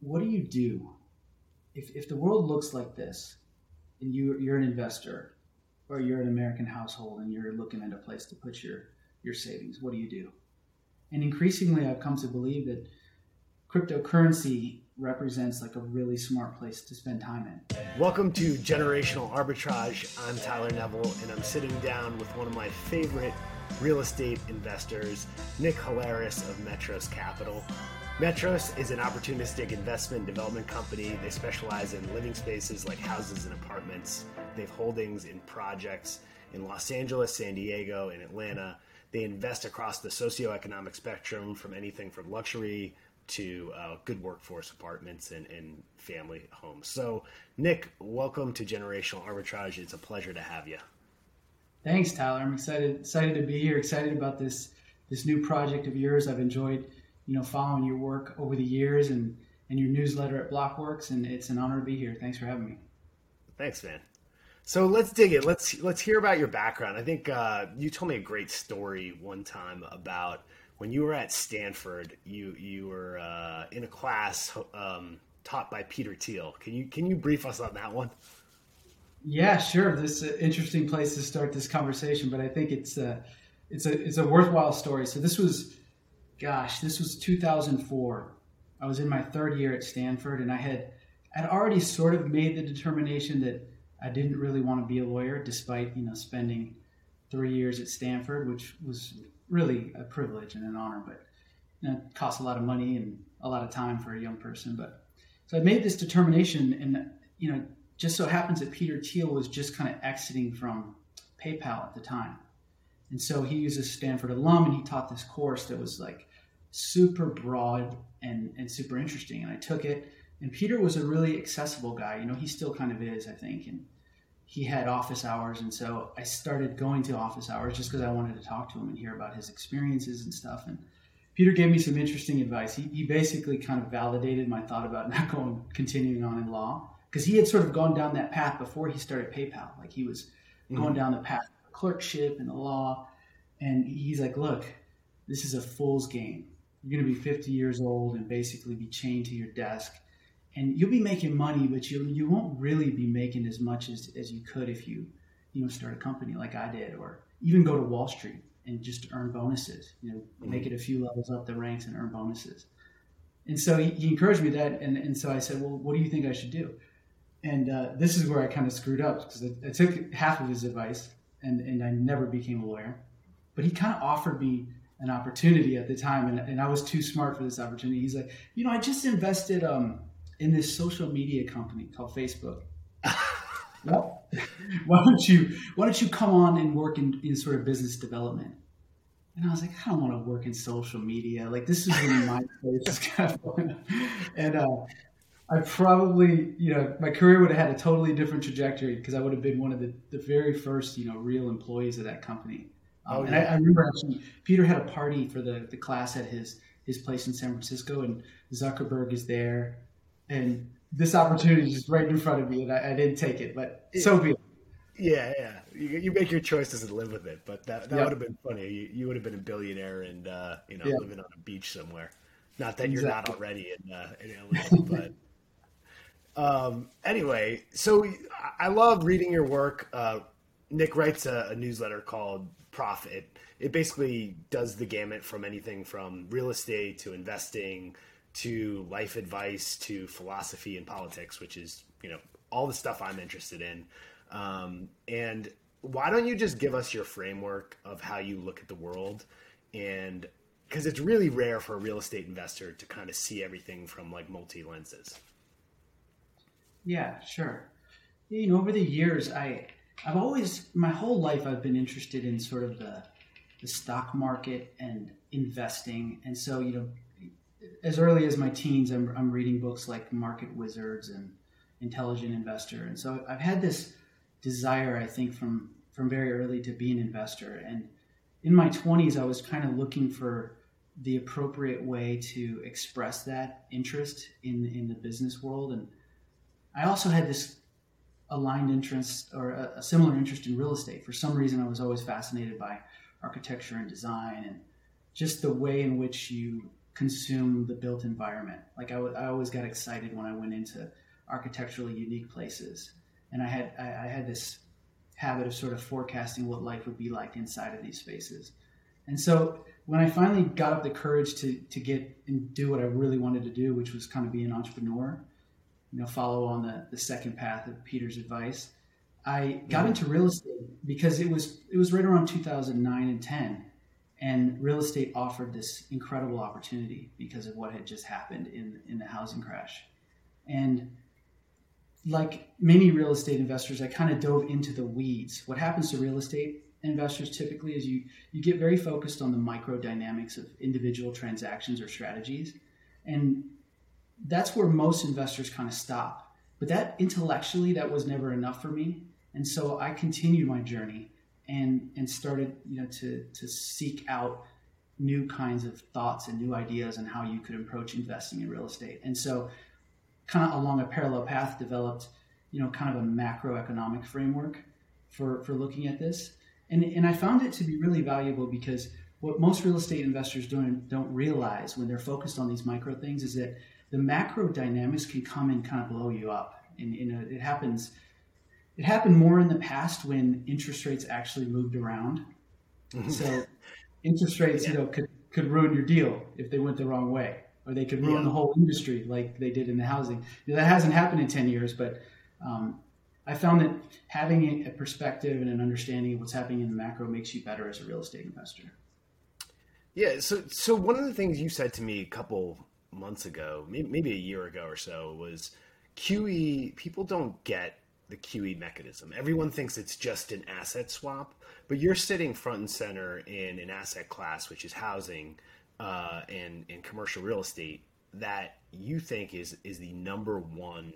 what do you do if, if the world looks like this and you, you're an investor or you're an American household and you're looking at a place to put your, your savings, what do you do? And increasingly, I've come to believe that cryptocurrency represents like a really smart place to spend time in. Welcome to Generational Arbitrage. I'm Tyler Neville, and I'm sitting down with one of my favorite real estate investors, Nick Halaris of Metros Capital. Metros is an opportunistic investment development company. They specialize in living spaces like houses and apartments. They have holdings in projects in Los Angeles, San Diego, and Atlanta. They invest across the socioeconomic spectrum from anything from luxury to uh, good workforce apartments and, and family homes. So, Nick, welcome to Generational Arbitrage. It's a pleasure to have you. Thanks, Tyler. I'm excited excited to be here. Excited about this this new project of yours. I've enjoyed you know, following your work over the years and, and your newsletter at Blockworks, and it's an honor to be here. Thanks for having me. Thanks, man. So let's dig it. Let's let's hear about your background. I think uh, you told me a great story one time about when you were at Stanford. You you were uh, in a class um, taught by Peter Thiel. Can you can you brief us on that one? Yeah, sure. This is an interesting place to start this conversation, but I think it's a it's a it's a worthwhile story. So this was gosh, this was 2004. I was in my third year at Stanford, and I had had already sort of made the determination that I didn't really want to be a lawyer, despite you know spending three years at Stanford, which was really a privilege and an honor, but you know, it cost a lot of money and a lot of time for a young person. But so I made this determination, and you know, just so happens that Peter Thiel was just kind of exiting from PayPal at the time, and so he was a Stanford alum, and he taught this course that was like super broad and, and super interesting. And I took it. And Peter was a really accessible guy. You know, he still kind of is, I think. And he had office hours. And so I started going to office hours just because I wanted to talk to him and hear about his experiences and stuff. And Peter gave me some interesting advice. He, he basically kind of validated my thought about not going, continuing on in law because he had sort of gone down that path before he started PayPal. Like he was mm-hmm. going down the path of clerkship and the law. And he's like, look, this is a fool's game you're going to be 50 years old and basically be chained to your desk and you'll be making money but you you won't really be making as much as, as you could if you you know start a company like I did or even go to Wall Street and just earn bonuses you know mm-hmm. make it a few levels up the ranks and earn bonuses. And so he, he, encouraged me that and, and so I said well what do you think I should do? And uh, this is where I kind of screwed up because I, I took half of his advice and, and I never became a lawyer. But he kind of offered me an opportunity at the time, and, and I was too smart for this opportunity. He's like, you know, I just invested um, in this social media company called Facebook. well, why don't you why don't you come on and work in, in sort of business development? And I was like, I don't want to work in social media. Like this is really my place. Kind of and uh, I probably, you know, my career would have had a totally different trajectory because I would have been one of the, the very first, you know, real employees of that company. Oh, and I, I, remember actually Peter had a party for the, the class at his his place in San Francisco, and Zuckerberg is there, and this opportunity is just right in front of me, and I, I didn't take it, but so be it. Yeah, yeah. You, you, make your choices and live with it, but that, that yep. would have been funny. You, you, would have been a billionaire and uh, you know yep. living on a beach somewhere. Not that you're not already in uh, in LA, but. Um, anyway, so I love reading your work. Uh, Nick writes a, a, newsletter called Profit. It basically does the gamut from anything from real estate to investing to life advice to philosophy and politics, which is you know all the stuff I'm interested in. Um, and why don't you just give us your framework of how you look at the world and because it's really rare for a real estate investor to kind of see everything from like multi lenses. Yeah, sure. You know, over the years, I I've always, my whole life, I've been interested in sort of the, the stock market and investing. And so, you know, as early as my teens, I'm, I'm reading books like Market Wizards and Intelligent Investor. And so I've had this desire, I think, from, from very early to be an investor. And in my 20s, I was kind of looking for the appropriate way to express that interest in, in the business world. And I also had this aligned interest or a, a, similar interest in real estate. For some reason, I was always fascinated by architecture and design and just the way in which you consume the built environment. Like I, w- I always got excited when I went into architecturally unique places, and I had I, I had this habit of sort of forecasting what life would be like inside of these spaces. And so when I finally got up the courage to to get and do what I really wanted to do, which was kind of be an entrepreneur, you know, follow on the, the second path of Peter's advice, I got mm-hmm. into real estate because it was it was right around 2009 and 10 and real estate offered this incredible opportunity because of what had just happened in in the housing crash. And like many real estate investors, I kind of dove into the weeds. What happens to real estate investors typically is you you get very focused on the micro dynamics of individual transactions or strategies, and that's where most investors kind of stop. But that intellectually, that was never enough for me, and so I continued my journey and and started you know to to seek out new kinds of thoughts and new ideas on how you could approach investing in real estate. And so kind of along a parallel path developed, you know, kind of a macroeconomic framework for, for looking at this. And, and I found it to be really valuable because what most real estate investors don't, don't realize when they're focused on these micro things is that the macro dynamics can come and kind of blow you up. And, and it happens, it happened more in the past when interest rates actually moved around. Mm-hmm. So interest rates, yeah. you know, could, could ruin your deal if they went the wrong way or they could ruin yeah. the whole industry like they did in the housing. That hasn't happened in 10 years, but um, I found that having a perspective and an understanding of what's happening in the macro makes you better as a real estate investor. Yeah. So, so one of the things you said to me a couple months ago, maybe a year ago or so, was QE. People don't get the QE mechanism. Everyone thinks it's just an asset swap, but you're sitting front and center in an asset class, which is housing uh, and and commercial real estate that you think is is the number one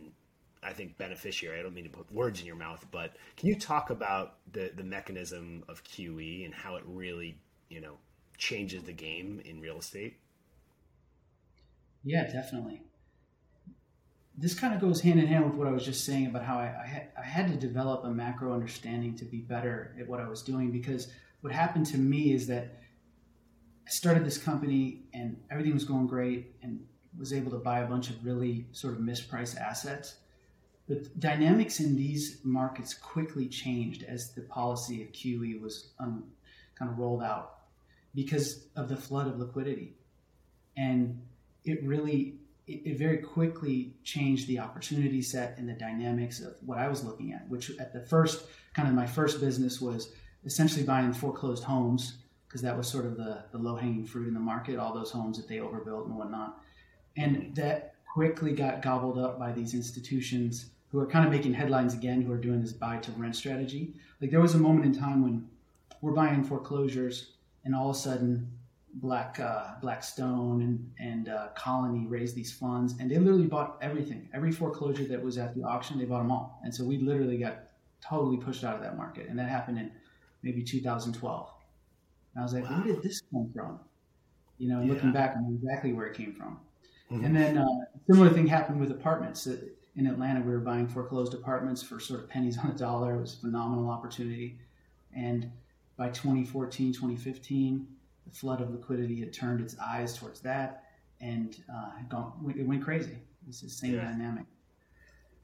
I think beneficiary. I don't mean to put words in your mouth, but can you talk about the the mechanism of QE and how it really you know changes the game in real estate? Yeah, definitely. This kind of goes hand in hand with what I was just saying about how I, I, had, I had to develop a macro understanding to be better at what I was doing because what happened to me is that I started this company and everything was going great and was able to buy a bunch of really sort of mispriced assets. But dynamics in these markets quickly changed as the policy of QE was kind of rolled out because of the flood of liquidity. And it really, it, it very quickly changed the opportunity set and the dynamics of what I was looking at, which at the first, kind of my first business was essentially buying foreclosed homes because that was sort of the, the low hanging fruit in the market, all those homes that they overbuilt and whatnot. And that quickly got gobbled up by these institutions who are kind of making headlines again, who are doing this buy to rent strategy. Like there was a moment in time when we're buying foreclosures, and all of a sudden, Black uh, Blackstone and and uh, Colony raised these funds, and they literally bought everything. Every foreclosure that was at the auction, they bought them all. And so we literally got totally pushed out of that market, and that happened in maybe 2012. And I was like, wow. where did this come from? You know, yeah. looking back, I know exactly where it came from. Mm-hmm. And then uh, similar thing happened with apartments. In Atlanta, we were buying foreclosed apartments for sort of pennies on a dollar. It was a phenomenal opportunity. And by 2014, 2015, the flood of liquidity had turned its eyes towards that and uh, gone, it went crazy. It's the same yeah. dynamic.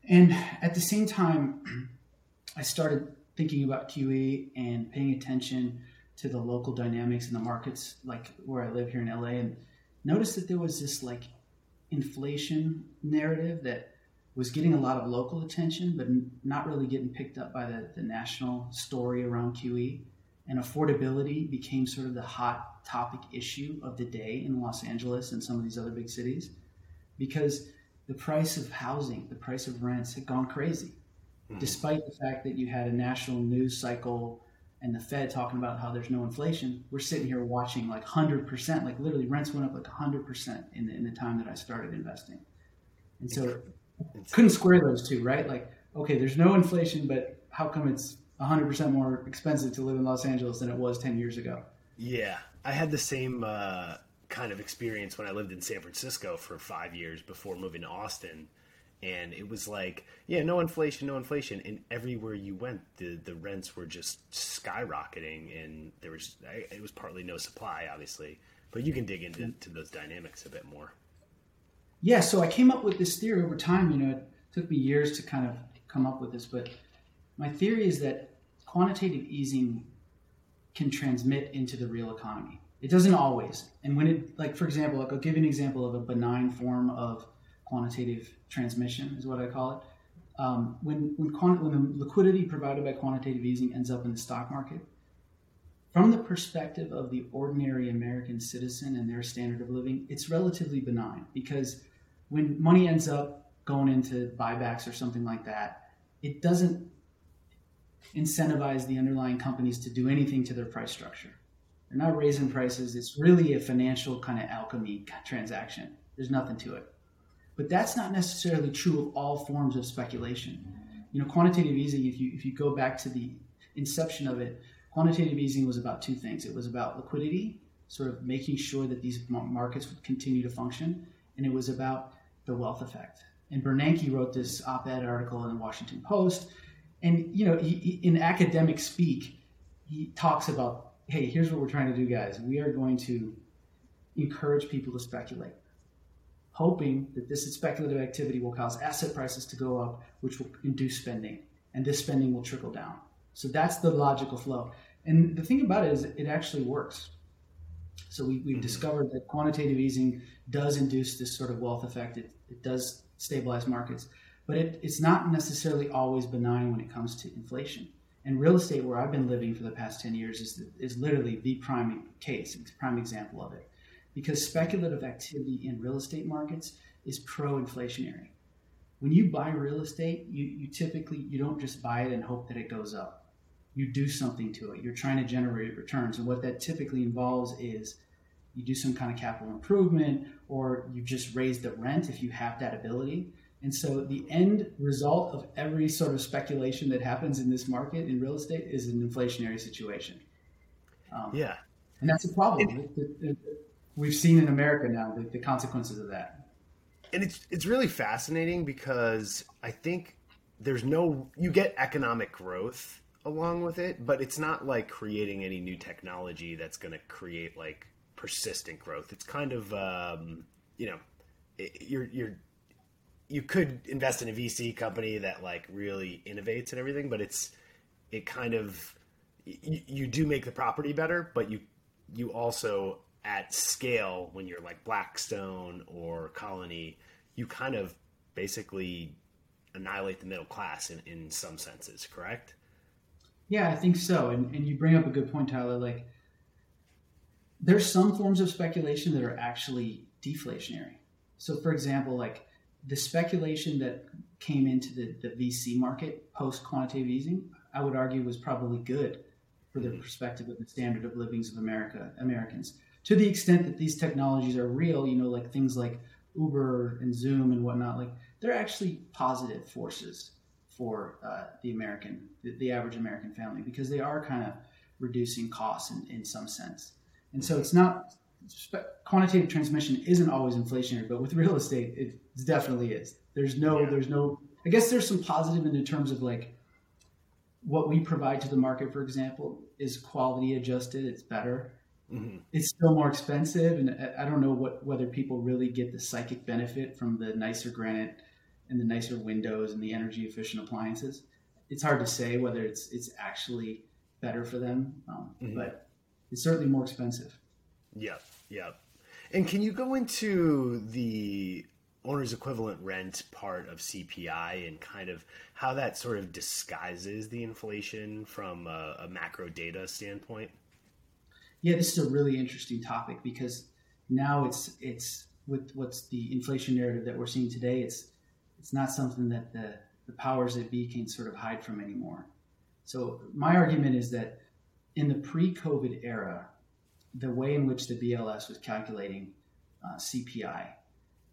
And at the same time, I started thinking about QE and paying attention to the local dynamics in the markets, like where I live here in LA, and noticed that there was this like inflation narrative that was getting a lot of local attention, but not really getting picked up by the, the national story around QE. And affordability became sort of the hot topic issue of the day in Los Angeles and some of these other big cities because the price of housing, the price of rents had gone crazy. Mm-hmm. Despite the fact that you had a national news cycle and the Fed talking about how there's no inflation, we're sitting here watching like 100%, like literally rents went up like 100% in the, in the time that I started investing. And so couldn't square those two, right? Like, okay, there's no inflation, but how come it's 100% more expensive to live in Los Angeles than it was 10 years ago? Yeah. I had the same uh, kind of experience when I lived in San Francisco for five years before moving to Austin and it was like yeah no inflation no inflation and everywhere you went the the rents were just skyrocketing and there was it was partly no supply obviously but you can dig into those dynamics a bit more. Yeah, so I came up with this theory over time. You know, it took me years to kind of come up with this, but my theory is that quantitative easing can transmit into the real economy. It doesn't always. And when it, like, for example, like I'll give you an example of a benign form of quantitative transmission, is what I call it. Um, when when, quant- when the liquidity provided by quantitative easing ends up in the stock market, from the perspective of the ordinary American citizen and their standard of living, it's relatively benign because when money ends up going into buybacks or something like that, it doesn't incentivize the underlying companies to do anything to their price structure. They're not raising prices. It's really a financial kind of alchemy transaction. There's nothing to it. But that's not necessarily true of all forms of speculation. You know, quantitative easing, if you if you go back to the inception of it, quantitative easing was about two things. It was about liquidity, sort of making sure that these markets would continue to function, and it was about the wealth effect. And Bernanke wrote this op-ed article in the Washington Post, and you know, he, he, in academic speak, he talks about, hey, here's what we're trying to do, guys. We are going to encourage people to speculate, hoping that this speculative activity will cause asset prices to go up, which will induce spending, and this spending will trickle down. So that's the logical flow. And the thing about it is, it actually works. So we, have mm-hmm. discovered that quantitative easing does induce this sort of wealth effect. It, it does stabilize markets, but it, it's not necessarily always benign when it comes to inflation. And real estate, where I've been living for the past 10 years, is, is literally the prime case, prime example of it. Because speculative activity in real estate markets is pro-inflationary. When you buy real estate, you, you typically you don't just buy it and hope that it goes up you do something to it. You're trying to generate returns. And what that typically involves is you do some kind of capital improvement or you just raise the rent if you have that ability. And so the end result of every sort of speculation that happens in this market in real estate is an inflationary situation. Um, yeah. And that's a problem. We've seen in America now the, the consequences of that. And it's it's really fascinating because I think there's no you get economic growth along with it, but it's not like creating any new technology that's going to create like persistent growth. It's kind of um, you know it, you're you're you could invest in a VC company that like really innovates and everything, but it's it kind of you, you do make the property better, but you you also at scale when you're like Blackstone or Colony, you kind of basically annihilate the middle class in, in some senses, correct? Yeah, I think so. And, and you bring up a good point, Tyler. Like, there's some forms of speculation that are actually deflationary. So, for example, like the speculation that came into the, the VC market post quantitative easing, I would argue was probably good for the perspective of the standard of livings of America Americans. To the extent that these technologies are real, you know, like things like Uber and Zoom and whatnot, like they're actually positive forces for uh, the American, the, the, average American family, because they are kind of reducing costs in, in some sense. And so it's not quantitative transmission isn't always inflationary, but with real estate, it definitely is. There's no, yeah. there's no. I guess there's some positive in terms of like what we provide to the market. For example, is quality adjusted. It's better. Mm-hmm. It's still more expensive, and I don't know what whether people really get the psychic benefit from the nicer granite and the nicer windows and the energy efficient appliances. It's hard to say whether it's it's actually better for them, um, mm-hmm. but it's certainly more expensive. Yep, yep. And can you go into the owner's equivalent rent part of CPI and kind of how that sort of disguises the inflation from a, a macro data standpoint? Yeah, this is a really interesting topic because now it's it's with what's the inflation narrative that we're seeing today. It's it's not something that the, the powers that be can sort of hide from anymore. So my argument is that in the pre-COVID era, the way in which the BLS was calculating uh, CPI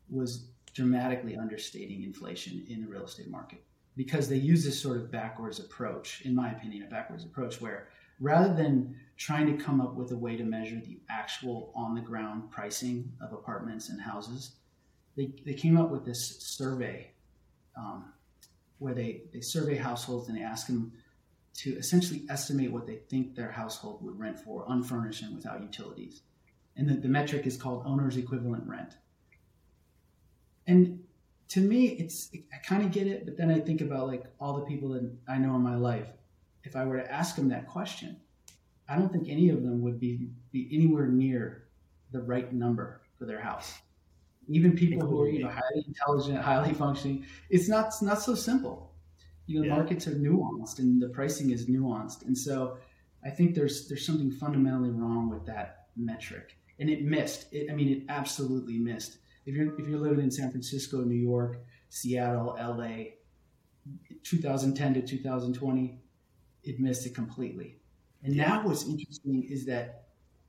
was dramatically understating inflation in the real estate market because they use this sort of backwards approach, in my opinion, a backwards approach where rather than trying to come up with a way to measure the actual on the ground pricing of apartments and houses, they, they came up with this survey um, where they, they survey households and they ask them to essentially estimate what they think their household would rent for unfurnished and without utilities. and the, the metric is called owner's equivalent rent. And to me, it's I kind of get it, but then I think about like all the people that I know in my life. If I were to ask them that question, I don't think any of them would be be anywhere near the right number for their house. Even people who are you know highly intelligent, highly functioning, it's not it's not so simple. You know, yeah. markets are nuanced and the pricing is nuanced, and so I think there's there's something fundamentally wrong with that metric, and it missed. It, I mean, it absolutely missed if you're if you're living in San Francisco, New York, Seattle, LA, 2010 to 2020, it missed it completely. And yeah. now what's interesting is that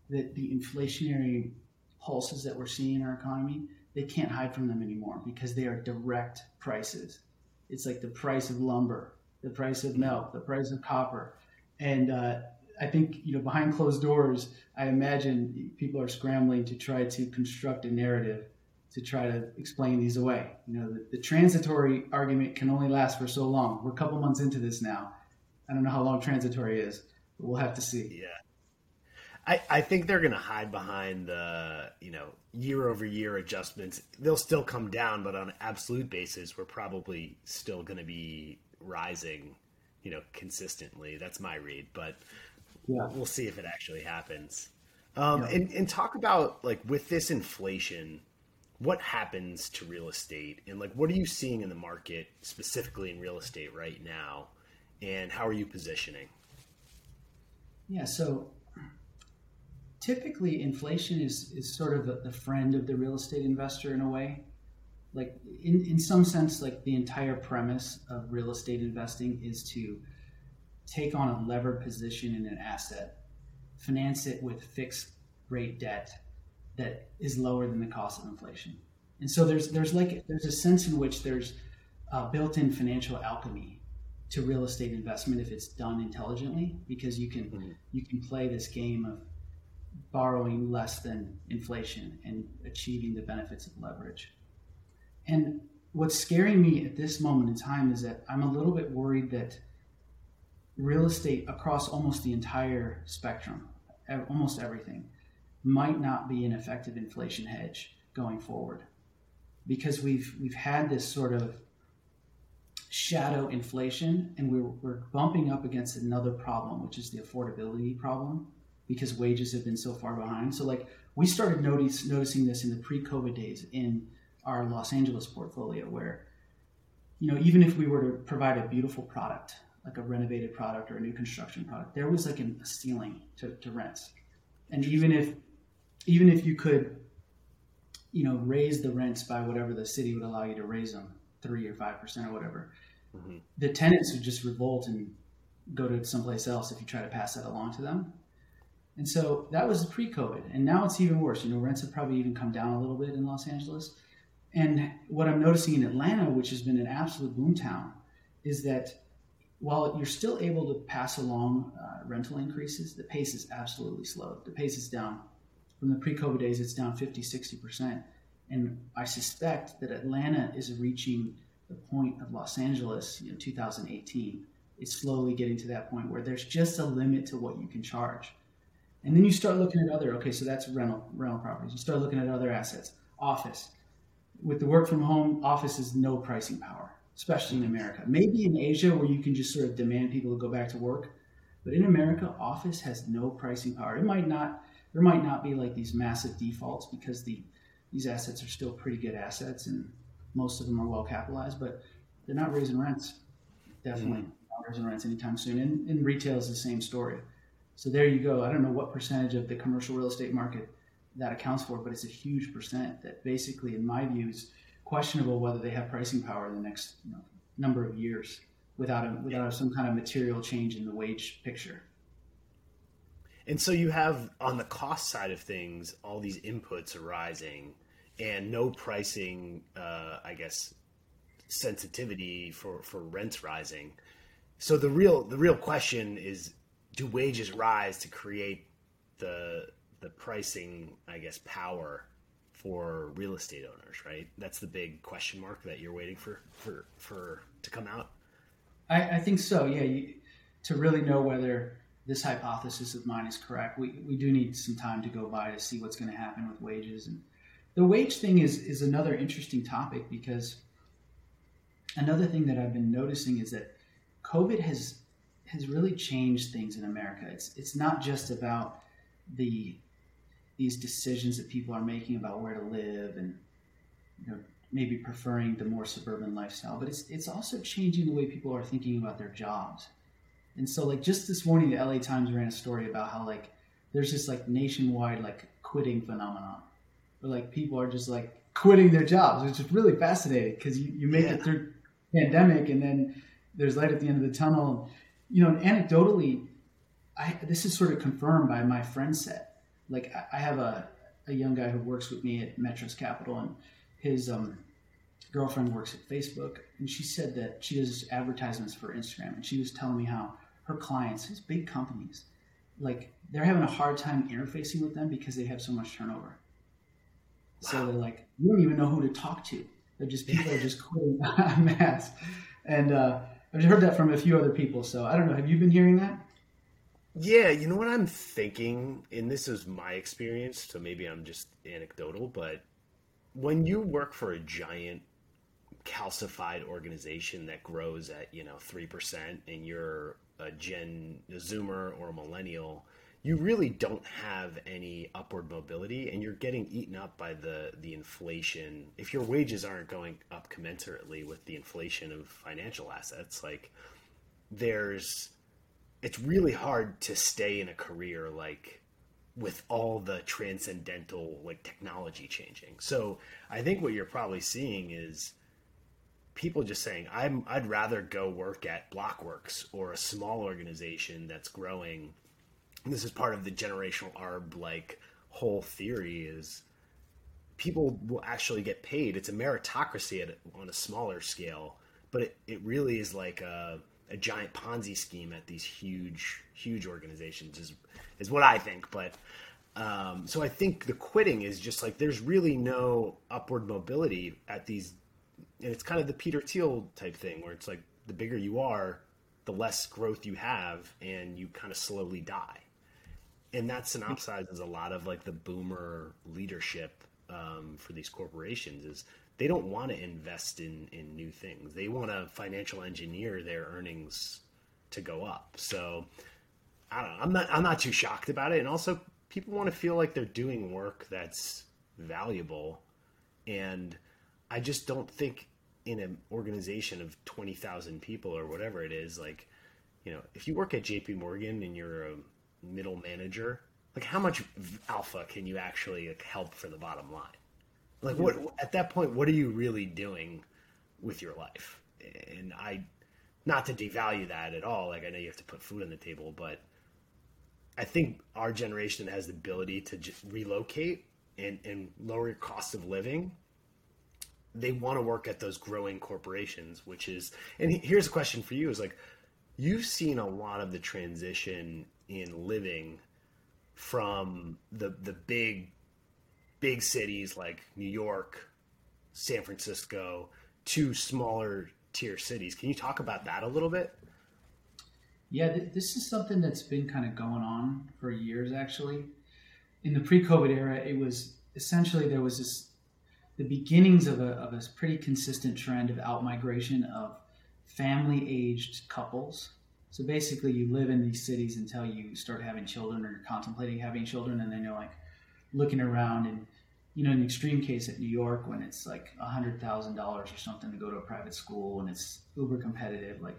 that the inflationary pulses that we're seeing in our economy, they can't hide from them anymore because they are direct prices. It's like the price of lumber, the price of milk, the price of copper, and uh, I think you know behind closed doors, I imagine people are scrambling to try to construct a narrative to try to explain these away. You know, the, the, transitory argument can only last for so long. We're a couple months into this now. I don't know how long transitory is, but we'll have to see. Yeah. I, I think they're going to hide behind the, you know, year over year adjustments. They'll still come down, but on an absolute basis, we're probably still going to be rising, you know, consistently. That's my read, but yeah. we'll see if it actually happens. Um, yeah. and, and talk about like with this inflation, what happens to real estate and like what are you seeing in the market specifically in real estate right now and how are you positioning yeah so typically inflation is is sort of the friend of the real estate investor in a way like in, in some sense like the entire premise of real estate investing is to take on a levered position in an asset finance it with fixed rate debt that is lower than the cost of inflation. And so there's there's like there's a sense in which there's uh, built-in financial alchemy to real estate investment if it's done intelligently, because you can mm-hmm. you can play this game of borrowing less than inflation and achieving the benefits of leverage. And what's scaring me at this moment in time is that I'm a little bit worried that real estate across almost the entire spectrum, almost everything, might not be an effective inflation hedge going forward because we've we've had this sort of shadow inflation and we're, we're bumping up against another problem which is the affordability problem because wages have been so far behind so like we started notice, noticing this in the pre-covid days in our los angeles portfolio where you know even if we were to provide a beautiful product like a renovated product or a new construction product there was like a ceiling to, to rents and even if even if you could, you know, raise the rents by whatever the city would allow you to raise them, three or five percent or whatever, mm-hmm. the tenants would just revolt and go to someplace else if you try to pass that along to them. And so that was pre-COVID, and now it's even worse. You know, rents have probably even come down a little bit in Los Angeles. And what I'm noticing in Atlanta, which has been an absolute boomtown, is that while you're still able to pass along uh, rental increases, the pace is absolutely slow. The pace is down from the pre-COVID days, it's down 50, 60%. And I suspect that Atlanta is reaching the point of Los Angeles, you know, 2018. It's slowly getting to that point where there's just a limit to what you can charge. And then you start looking at other, okay, so that's rental, rental properties. You start looking at other assets. Office. With the work from home, office is no pricing power, especially in America. Maybe in Asia where you can just sort of demand people to go back to work. But in America, office has no pricing power. It might not there might not be like these massive defaults because the these assets are still pretty good assets and most of them are well capitalized, but they're not raising rents. Definitely mm-hmm. not raising rents anytime soon. And, and retail is the same story. So there you go. I don't know what percentage of the commercial real estate market that accounts for, but it's a huge percent that basically, in my view, is questionable whether they have pricing power in the next you know, number of years without a, without some kind of material change in the wage picture. And so you have on the cost side of things, all these inputs arising and no pricing, uh, I guess, sensitivity for, for rents rising. So the real the real question is, do wages rise to create the the pricing, I guess, power for real estate owners? Right. That's the big question mark that you're waiting for for for to come out. I, I think so. Yeah. You, to really know whether this hypothesis of mine is correct. We, we do need some time to go by to see what's going to happen with wages. And the wage thing is, is another interesting topic because another thing that I've been noticing is that COVID has has really changed things in America. It's it's not just about the these decisions that people are making about where to live and you know maybe preferring the more suburban lifestyle, but it's it's also changing the way people are thinking about their jobs. And so like just this morning the LA Times ran a story about how like there's this like nationwide like quitting phenomenon. Where like people are just like quitting their jobs, which is really fascinating because you, you make yeah. it through pandemic and then there's light at the end of the tunnel. You know, anecdotally, I, this is sort of confirmed by my friend set. Like I, I have a, a young guy who works with me at Metros Capital and his um, girlfriend works at Facebook, and she said that she does advertisements for Instagram, and she was telling me how her clients, his big companies, like they're having a hard time interfacing with them because they have so much turnover. Wow. So they're like, you don't even know who to talk to. They're just people are just quitting en masse, and uh, I've heard that from a few other people. So I don't know. Have you been hearing that? Yeah, you know what I'm thinking, and this is my experience, so maybe I'm just anecdotal, but when you work for a giant calcified organization that grows at you know three percent, and you're a Gen a Zoomer or a millennial, you really don't have any upward mobility, and you're getting eaten up by the the inflation. If your wages aren't going up commensurately with the inflation of financial assets, like there's, it's really hard to stay in a career like with all the transcendental like technology changing. So I think what you're probably seeing is people just saying I'm I'd rather go work at Blockworks or a small organization that's growing. This is part of the generational arb like whole theory is people will actually get paid. It's a meritocracy at, on a smaller scale, but it, it really is like a, a giant Ponzi scheme at these huge huge organizations is is what I think. But um, so I think the quitting is just like there's really no upward mobility at these, and it's kind of the Peter Thiel type thing where it's like the bigger you are, the less growth you have, and you kind of slowly die. And that synopsizes a lot of like the boomer leadership um, for these corporations is they don't want to invest in in new things. They want to financial engineer their earnings to go up. So I don't. I'm not I'm not too shocked about it. And also people want to feel like they're doing work that's valuable and I just don't think in an organization of 20,000 people or whatever it is like you know, if you work at JP Morgan and you're a middle manager, like how much alpha can you actually help for the bottom line? Like what at that point what are you really doing with your life? And I not to devalue that at all, like I know you have to put food on the table, but I think our generation has the ability to relocate and, and lower your cost of living. They want to work at those growing corporations, which is, and here's a question for you: is like, you've seen a lot of the transition in living from the the big big cities like New York, San Francisco to smaller tier cities. Can you talk about that a little bit? Yeah, th- this is something that's been kind of going on for years, actually. In the pre-COVID era, it was essentially there was this the beginnings of a, of a pretty consistent trend of outmigration of family-aged couples. So basically, you live in these cities until you start having children or you're contemplating having children, and then you're like looking around and you know, in the extreme case at New York, when it's like hundred thousand dollars or something to go to a private school and it's uber competitive, like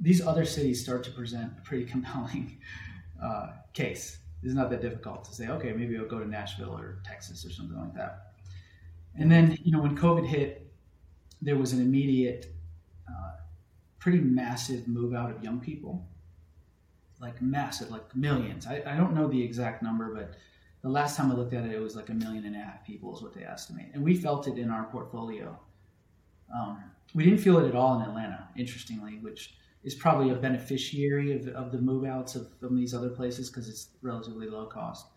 these other cities start to present a pretty compelling uh, case. It's not that difficult to say, okay, maybe I'll go to Nashville or Texas or something like that. And then, you know, when COVID hit, there was an immediate, uh, pretty massive move out of young people, like massive, like millions. I, I don't know the exact number, but the last time I looked at it, it was like a million and a half people is what they estimate. And we felt it in our portfolio. Um, we didn't feel it at all in Atlanta, interestingly, which is probably a beneficiary of, of the move outs of from these other places because it's relatively low cost.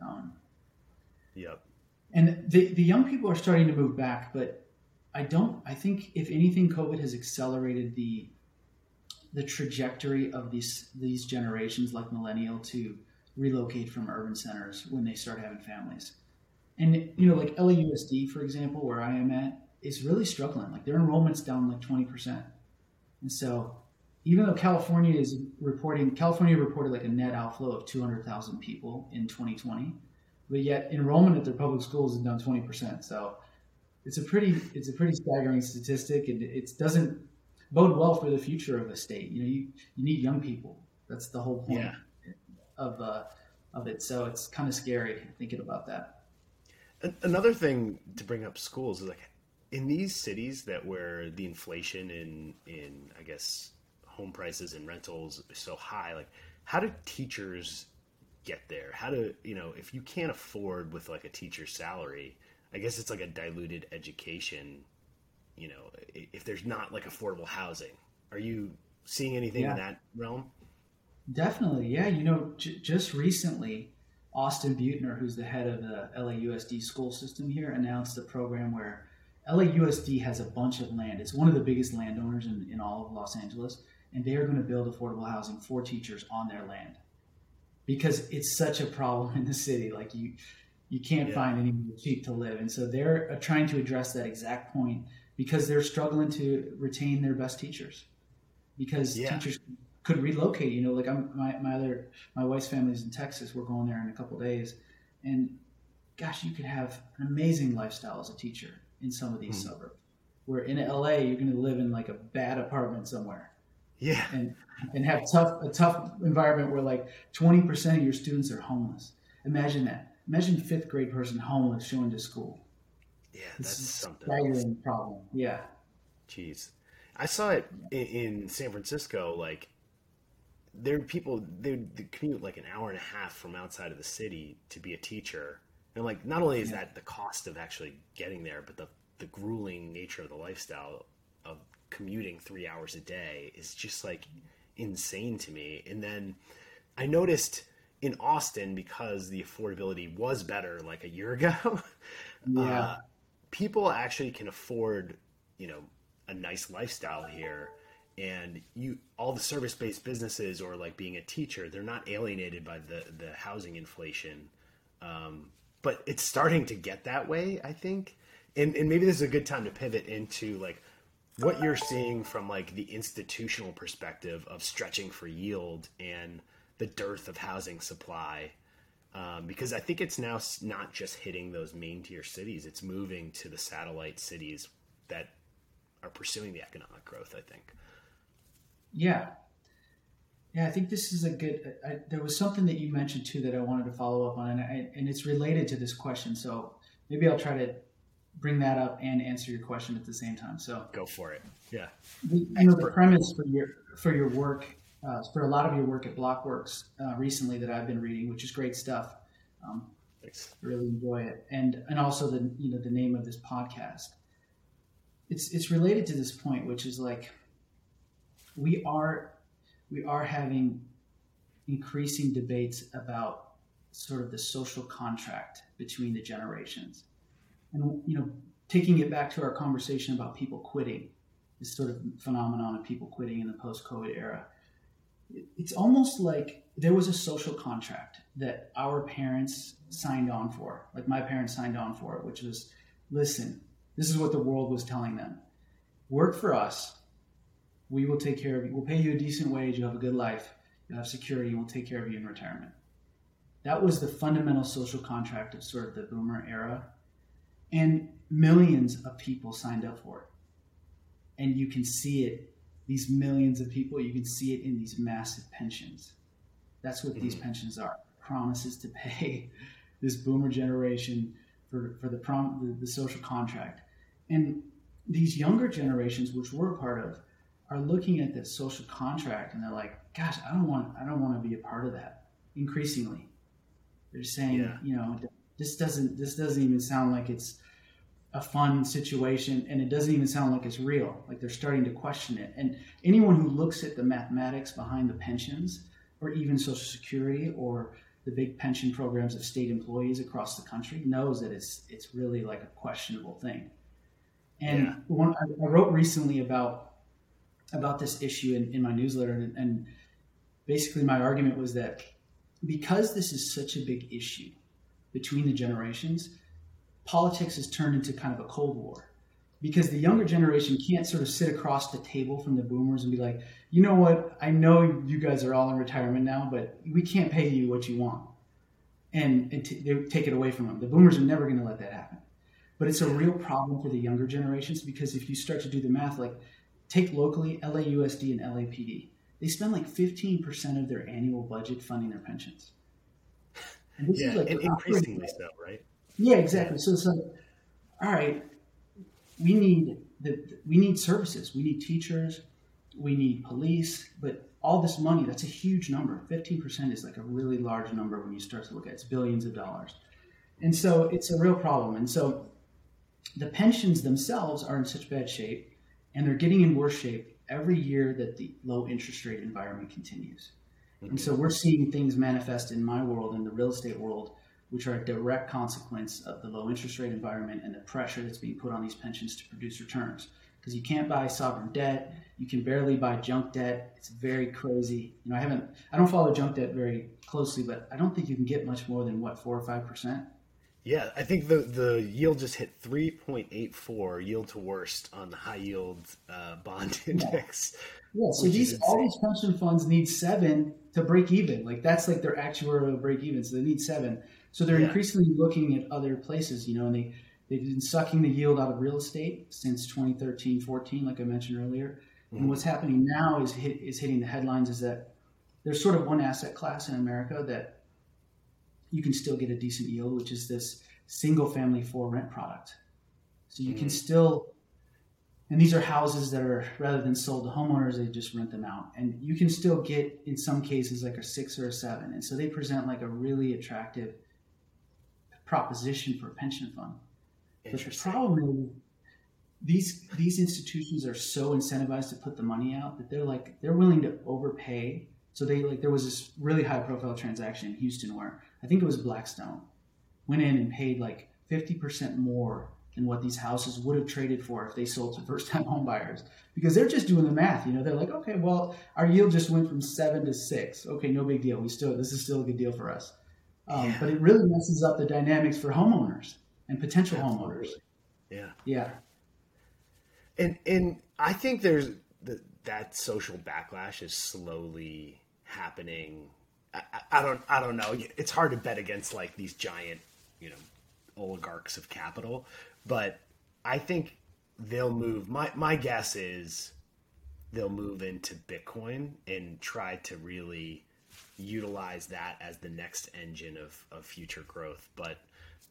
Um, yep. And the, the young people are starting to move back, but I don't. I think if anything, COVID has accelerated the the trajectory of these these generations like millennial to relocate from urban centers when they start having families. And you know, like LAUSD, for example, where I am at, is really struggling. Like their enrollment's down like twenty percent. And so even though California is reporting, California reported like a net outflow of 200,000 people in 2020, but yet enrollment at their public schools is down 20%. So it's a pretty, it's a pretty staggering statistic, and it doesn't bode well for the future of a state. You know, you, you need young people. That's the whole point yeah. of uh, of it. So it's kind of scary thinking about that. Another thing to bring up schools is like in these cities that where the inflation in in I guess home prices and rentals is so high, like how do teachers get there? How do you know if you can't afford with like a teacher's salary? I guess it's like a diluted education. You know, if there's not like affordable housing, are you seeing anything yeah. in that realm? Definitely, yeah. You know, j- just recently, Austin Beutner, who's the head of the LAUSD school system here, announced a program where LAUSD has a bunch of land. It's one of the biggest landowners in, in all of Los Angeles, and they are going to build affordable housing for teachers on their land because it's such a problem in the city. Like you, you can't yeah. find anywhere cheap to live, and so they're uh, trying to address that exact point because they're struggling to retain their best teachers because yeah. teachers could relocate. You know, like I'm my my other my wife's family is in Texas. We're going there in a couple days, and gosh, you could have an amazing lifestyle as a teacher in some of these mm-hmm. suburbs. Where in LA, you're going to live in like a bad apartment somewhere. Yeah. And and have tough a tough environment where like 20% of your students are homeless. Imagine that. Imagine fifth grade person homeless showing to school. Yeah, that's something. Staggering problem. Yeah. Jeez, I saw it in, in San Francisco. Like, there are people they, commute like an hour and a half from outside of the city to be a teacher, and like not only is that the cost of actually getting there, but the the grueling nature of the lifestyle of commuting three hours a day is just like insane to me. And then I noticed in Austin because the affordability was better like a year ago. Yeah. Uh, people actually can afford, you know, a nice lifestyle here and you all the service-based businesses or like being a teacher they're not alienated by the the housing inflation um, but it's starting to get that way, I think. And, and maybe this is a good time to pivot into like what you're seeing from like the institutional perspective of stretching for yield and the dearth of housing supply. Um, because I think it's now not just hitting those main tier cities; it's moving to the satellite cities that are pursuing the economic growth. I think. Yeah, yeah, I think this is a good. I, there was something that you mentioned too that I wanted to follow up on, and, I, and it's related to this question. So maybe I'll try to bring that up and answer your question at the same time. So go for it. Yeah. The, you know, the premise for your for your work, uh, for a lot of your work at Blockworks uh, recently that I've been reading, which is great stuff. Um, Thanks. Really enjoy it, and and also the you know the name of this podcast. It's it's related to this point, which is like we are we are having increasing debates about sort of the social contract between the generations. And, you know, taking it back to our conversation about people quitting, this sort of phenomenon of people quitting in the post COVID era, it's almost like there was a social contract that our parents signed on for, like my parents signed on for, which was listen, this is what the world was telling them work for us we will take care of you. We'll pay you a decent wage. You'll have a good life. You'll have security. We'll take care of you in retirement. That was the fundamental social contract of sort of the boomer era. And millions of people signed up for it. And you can see it, these millions of people, you can see it in these massive pensions. That's what mm-hmm. these pensions are promises to pay this boomer generation for, for the, prom, the, the social contract. And these younger generations, which we're a part of, are looking at this social contract and they're like, gosh, I don't want I don't want to be a part of that. Increasingly. They're saying, yeah. you know, this doesn't this doesn't even sound like it's a fun situation and it doesn't even sound like it's real. Like they're starting to question it. And anyone who looks at the mathematics behind the pensions or even social security or the big pension programs of state employees across the country knows that it's it's really like a questionable thing. And yeah. one, I, I wrote recently about about this issue in, in my newsletter, and, and basically my argument was that because this is such a big issue between the generations, politics has turned into kind of a cold war because the younger generation can't sort of sit across the table from the boomers and be like, you know what, I know you guys are all in retirement now, but we can't pay you what you want. And, and t- they take it away from them. The boomers are never going to let that happen. But it's a real problem for the younger generations because if you start to do the math, like take locally LAUSD and LAPD, they spend like 15% of their annual budget funding their pensions. And this yeah, is like and increasingly so, right? Yeah, exactly. So it's like, all right, we need the we need services. We need teachers. We need police. But all this money, that's a huge number. Fifteen percent is like a really large number when you start to look at it. It's billions of dollars, and so it's a real problem. And so the pensions themselves are in such bad shape, and they're getting in worse shape every year that the low interest rate environment continues. Mm-hmm. And so we're seeing things manifest in my world, in the real estate world, which are a direct consequence of the low interest rate environment and the pressure that's being put on these pensions to produce returns. Because you can't buy sovereign debt, you can barely buy junk debt. It's very crazy. You know, I haven't, I don't follow junk debt very closely, but I don't think you can get much more than what four or five percent. Yeah, I think the the yield just hit three point eight four yield to worst on the high yield uh, bond index. Yeah, so these all these pension funds need seven to break even. Like that's like their actuarial break even. So they need seven. So they're yeah. increasingly looking at other places, you know, and they, they've been sucking the yield out of real estate since 2013, 14, like I mentioned earlier. Mm-hmm. And what's happening now is hit, is hitting the headlines is that there's sort of one asset class in America that you can still get a decent yield, which is this single family for rent product. So you mm-hmm. can still, and these are houses that are rather than sold to homeowners, they just rent them out. And you can still get, in some cases, like a six or a seven. And so they present like a really attractive proposition for a pension fund. But the problem is these these institutions are so incentivized to put the money out that they're like they're willing to overpay. So they like there was this really high profile transaction in Houston where I think it was Blackstone went in and paid like 50% more than what these houses would have traded for if they sold to first time home buyers because they're just doing the math you know? They're like okay well our yield just went from seven to six. Okay no big deal. We still this is still a good deal for us um, yeah. But it really messes up the dynamics for homeowners and potential Absolutely. homeowners. Yeah. Yeah. And and I think there's the, that social backlash is slowly happening. I, I, don't I don't know. It's hard to bet against like these giant, you know, oligarchs of capital, but I think they'll move. My my guess is they'll move into Bitcoin and try to really utilize that as the next engine of, of future growth. But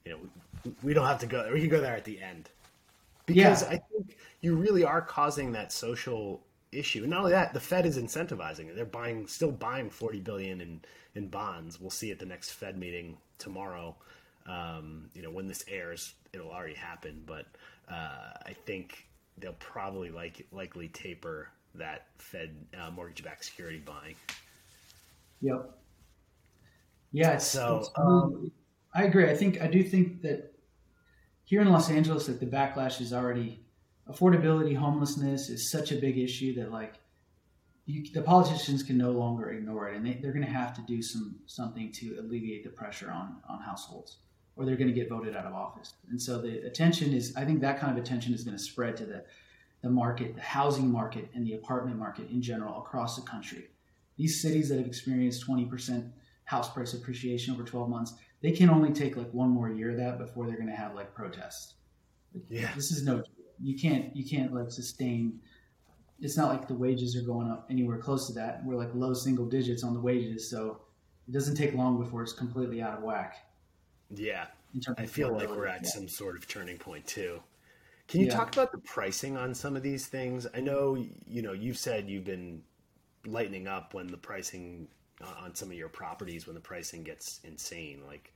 you know, we, we don't have to go. We can go there at the end because yeah. I think you really are causing that social issue. And not only that, the Fed is incentivizing it. They're buying, still buying forty billion in in bonds. We'll see at the next Fed meeting tomorrow. Um, you know, when this airs, it'll already happen. But uh, I think they'll probably like likely taper that Fed uh, mortgage-backed security buying. Yep. Yeah. It's, so it's, um, I agree. I think I do think that here in Los Angeles, that the backlash is already affordability, homelessness is such a big issue that like you, the politicians can no longer ignore it, and they, they're going to have to do some something to alleviate the pressure on on households, or they're going to get voted out of office. And so the attention is, I think that kind of attention is going to spread to the the market, the housing market, and the apartment market in general across the country these cities that have experienced 20% house price appreciation over 12 months, they can only take like one more year of that before they're going to have like protests. Yeah. This is no, you can't, you can't like sustain. It's not like the wages are going up anywhere close to that. We're like low single digits on the wages. So it doesn't take long before it's completely out of whack. Yeah. I feel like we're at yeah. some sort of turning point too. Can you yeah. talk about the pricing on some of these things? I know, you know, you've said you've been lightening up when the pricing uh, on some of your properties when the pricing gets insane like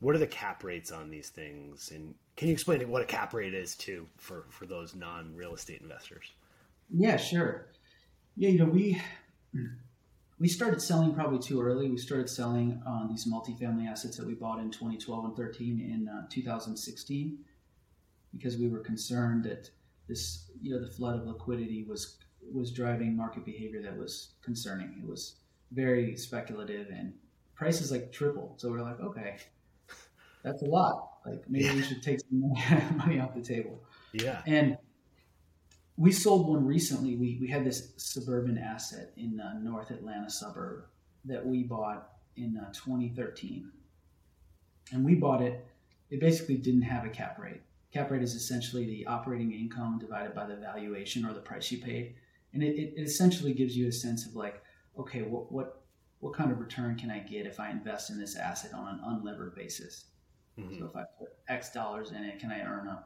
what are the cap rates on these things? And can you explain what a cap rate is too for for those non-real estate investors? Yeah sure. Yeah you know we we started selling probably too early. We started selling on these multifamily assets that we bought in 2012 and 13 in uh, 2016 because we were concerned that this you know the flood of liquidity was was driving market behavior that was concerning. It was very speculative and prices like tripled. So we're like, okay, that's a lot. Like maybe yeah. we should take some money off the table. Yeah. And we sold one recently. We, we had this suburban asset in the North Atlanta suburb that we bought in uh, 2013. And we bought it, it basically didn't have a cap rate. Cap rate is essentially the operating income divided by the valuation or the price you paid. And it, it essentially gives you a sense of like, okay, what, what, what kind of return can I get if I invest in this asset on an unlevered basis? Mm-hmm. So if I put X dollars in it, can I earn a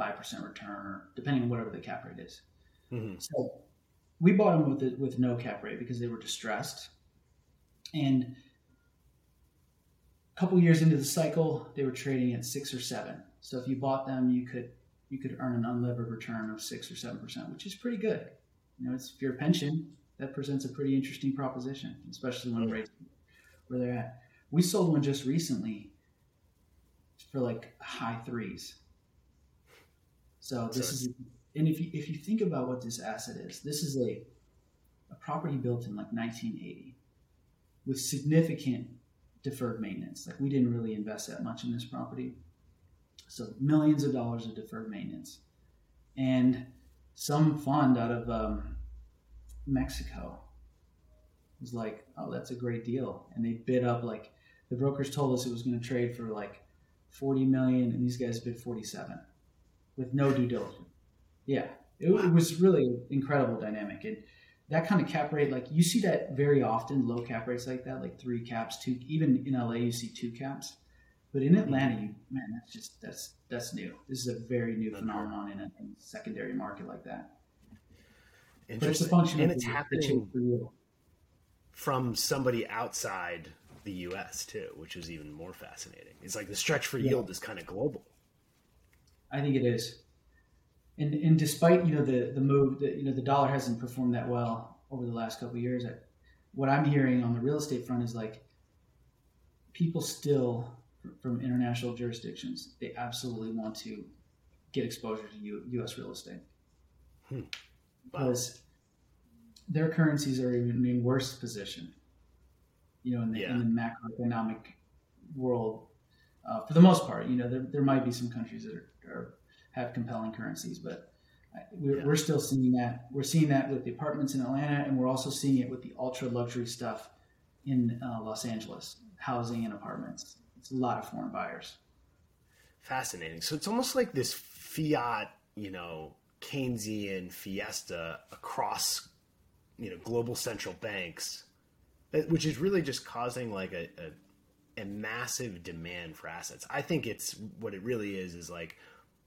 5% return or depending on whatever the cap rate is? Mm-hmm. So we bought them with, the, with no cap rate because they were distressed. And a couple years into the cycle, they were trading at six or seven. So if you bought them, you could you could earn an unlevered return of six or seven percent, which is pretty good. You know, it's if you're a pension, that presents a pretty interesting proposition, especially when rates where they're at. We sold one just recently for like high threes. So this is, and if you if you think about what this asset is, this is a a property built in like 1980 with significant deferred maintenance. Like we didn't really invest that much in this property. So millions of dollars of deferred maintenance. And some fund out of um, Mexico was like, oh, that's a great deal. And they bid up like the brokers told us it was going to trade for like 40 million, and these guys bid 47 with no due diligence. Yeah, it, it was really incredible dynamic. And that kind of cap rate, like you see that very often, low cap rates like that, like three caps, two. Even in LA, you see two caps, but in Atlanta, you man, that's just that's that's new. This is a very new phenomenon in a, in secondary market like that. But it's a function and it's happening from somebody outside the U.S. too, which is even more fascinating. It's like the stretch for yeah. yield is kind of global. I think it is and and despite you know the the move that you know the dollar hasn't performed that well over the last couple years, I, what I'm hearing on the real estate front is like people still from international jurisdictions they absolutely want to get exposure to U, U.S. real estate hmm. because their currencies are in a worse position. You know, in the, yeah. in the macroeconomic world, uh, for the most part, you know, there, there might be some countries that are, are have compelling currencies. But we're, yeah. we're still seeing that. We're seeing that with the apartments in Atlanta, and we're also seeing it with the ultra luxury stuff in uh, Los Angeles, housing and apartments. It's a lot of foreign buyers. Fascinating. So it's almost like this fiat, you know, Keynesian fiesta across, you know, global central banks, eh, which is really just causing like a, a, a massive demand for assets. I think it's what it really is is like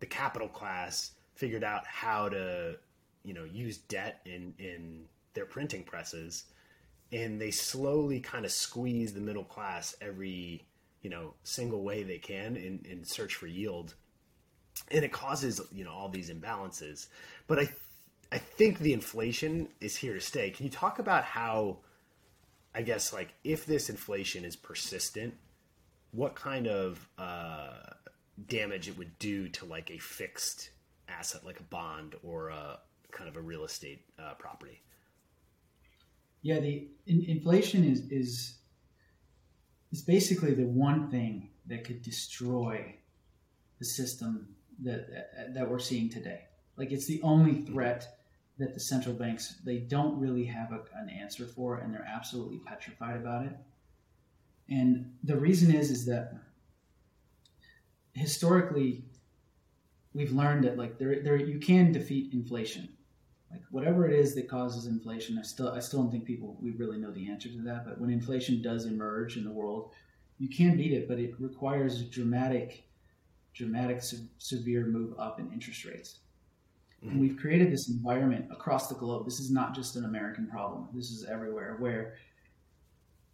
the capital class figured out how to you know use debt in in their printing presses and they slowly kind of squeeze the middle class every you know single way they can in, in search for yield. And it causes you know all these imbalances. But i i think the inflation is here to stay. Can you talk about how i guess like if this inflation is persistent what kind of uh, damage it would do to like a fixed asset like a bond or a kind of a real estate uh, property? Yeah the in, inflation is is is basically the one thing that could destroy the system that that we're seeing today. Like it's the only threat that the central banks they don't really have a, an answer for and they're absolutely petrified about it. And the reason is is that historically we've learned that like there, there you can defeat inflation like whatever it is that causes inflation i still i still don't think people we really know the answer to that but when inflation does emerge in the world you can beat it but it requires a dramatic dramatic se- severe move up in interest rates mm-hmm. and we've created this environment across the globe this is not just an american problem this is everywhere where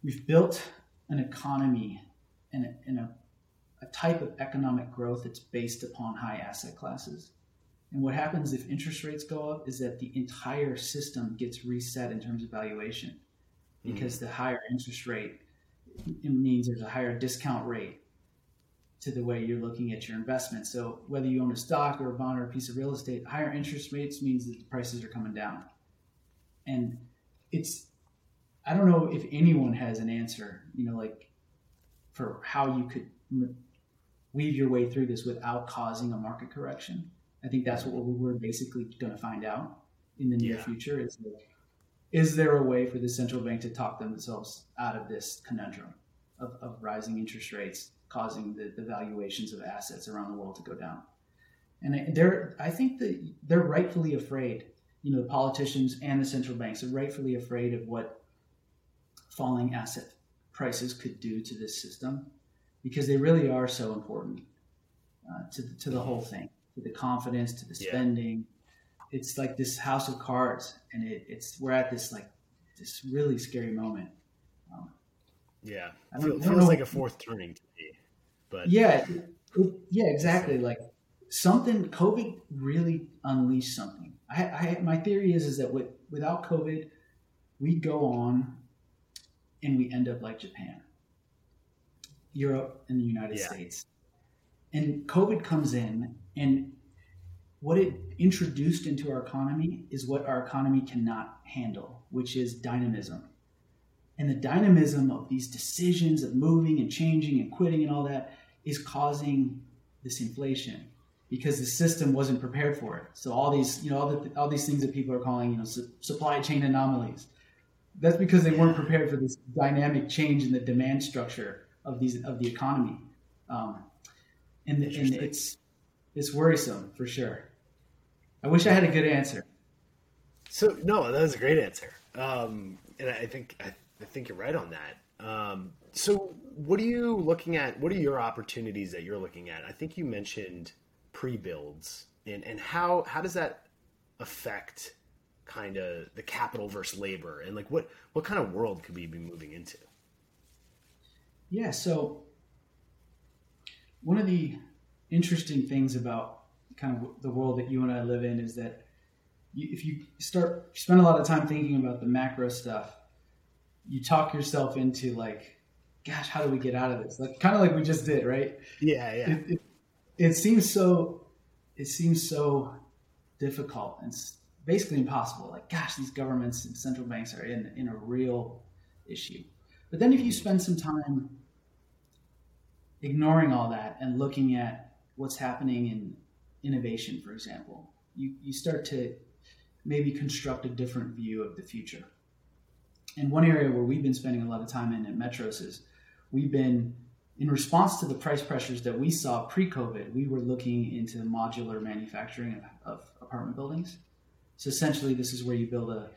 we've built an economy and a, and a a type of economic growth that's based upon high asset classes. And what happens if interest rates go up is that the entire system gets reset in terms of valuation because mm-hmm. the higher interest rate means there's a higher discount rate to the way you're looking at your investment. So whether you own a stock or a bond or a piece of real estate, higher interest rates means that the prices are coming down. and it's I don't know if anyone has an answer, you know, like for how you could weave your way through this without causing a market correction. I think that's what we're basically going to find out in the near yeah. future is is there a way for the central bank to talk themselves out of this conundrum of, of rising interest rates causing the, the valuations of assets around the world to go down? And they're, I think that they're rightfully afraid. You know, the politicians and the central banks are rightfully afraid of what falling asset prices could do to this system because they really are so important uh, to, to the whole thing, to the confidence, to the spending. Yeah. It's like this house of cards, and it, it's we're at this like this really scary moment. Um, yeah, it feels, feels like a fourth turning to me, but yeah, it, yeah, exactly. Like something, COVID really unleashed something. I, I my theory is is that with, without COVID, we go on and we end up like Japan Europe and the United yeah. States. And COVID comes in, and what it introduced into our economy is what our economy cannot handle, which is dynamism. And the dynamism of these decisions of moving and changing and quitting and all that is causing this inflation because the system wasn't prepared for it. So all these, you know, all, the, all these things that people are calling, you know, su- supply chain anomalies. That's because they weren't prepared for this dynamic change in the demand structure of these of the economy, um, and, and it's it's worrisome for sure. I wish I had a good answer. So no, that was a great answer, um, and I think I, I, think you're right on that. Um, so what are you looking at? What are your opportunities that you're looking at? I think you mentioned pre-builds, and and how how does that affect kind of the capital versus labor, and like what what kind of world could we be moving into? Yeah, so one of the interesting things about kind of the world that you and I live in is that you, if you start spend a lot of time thinking about the macro stuff, you talk yourself into like, gosh, how do we get out of this? Like kind of like we just did, right? Yeah, yeah. It, it, it seems so. It seems so difficult and basically impossible. Like, gosh, these governments and central banks are in in a real issue. But then if you spend some time ignoring all that and looking at what's happening in innovation, for example, you, you start to maybe construct a different view of the future. And one area where we've been spending a lot of time in at Metros is we've been, in response to the price pressures that we saw pre COVID, we were looking into modular manufacturing of, of, apartment buildings. So essentially, this is where you build a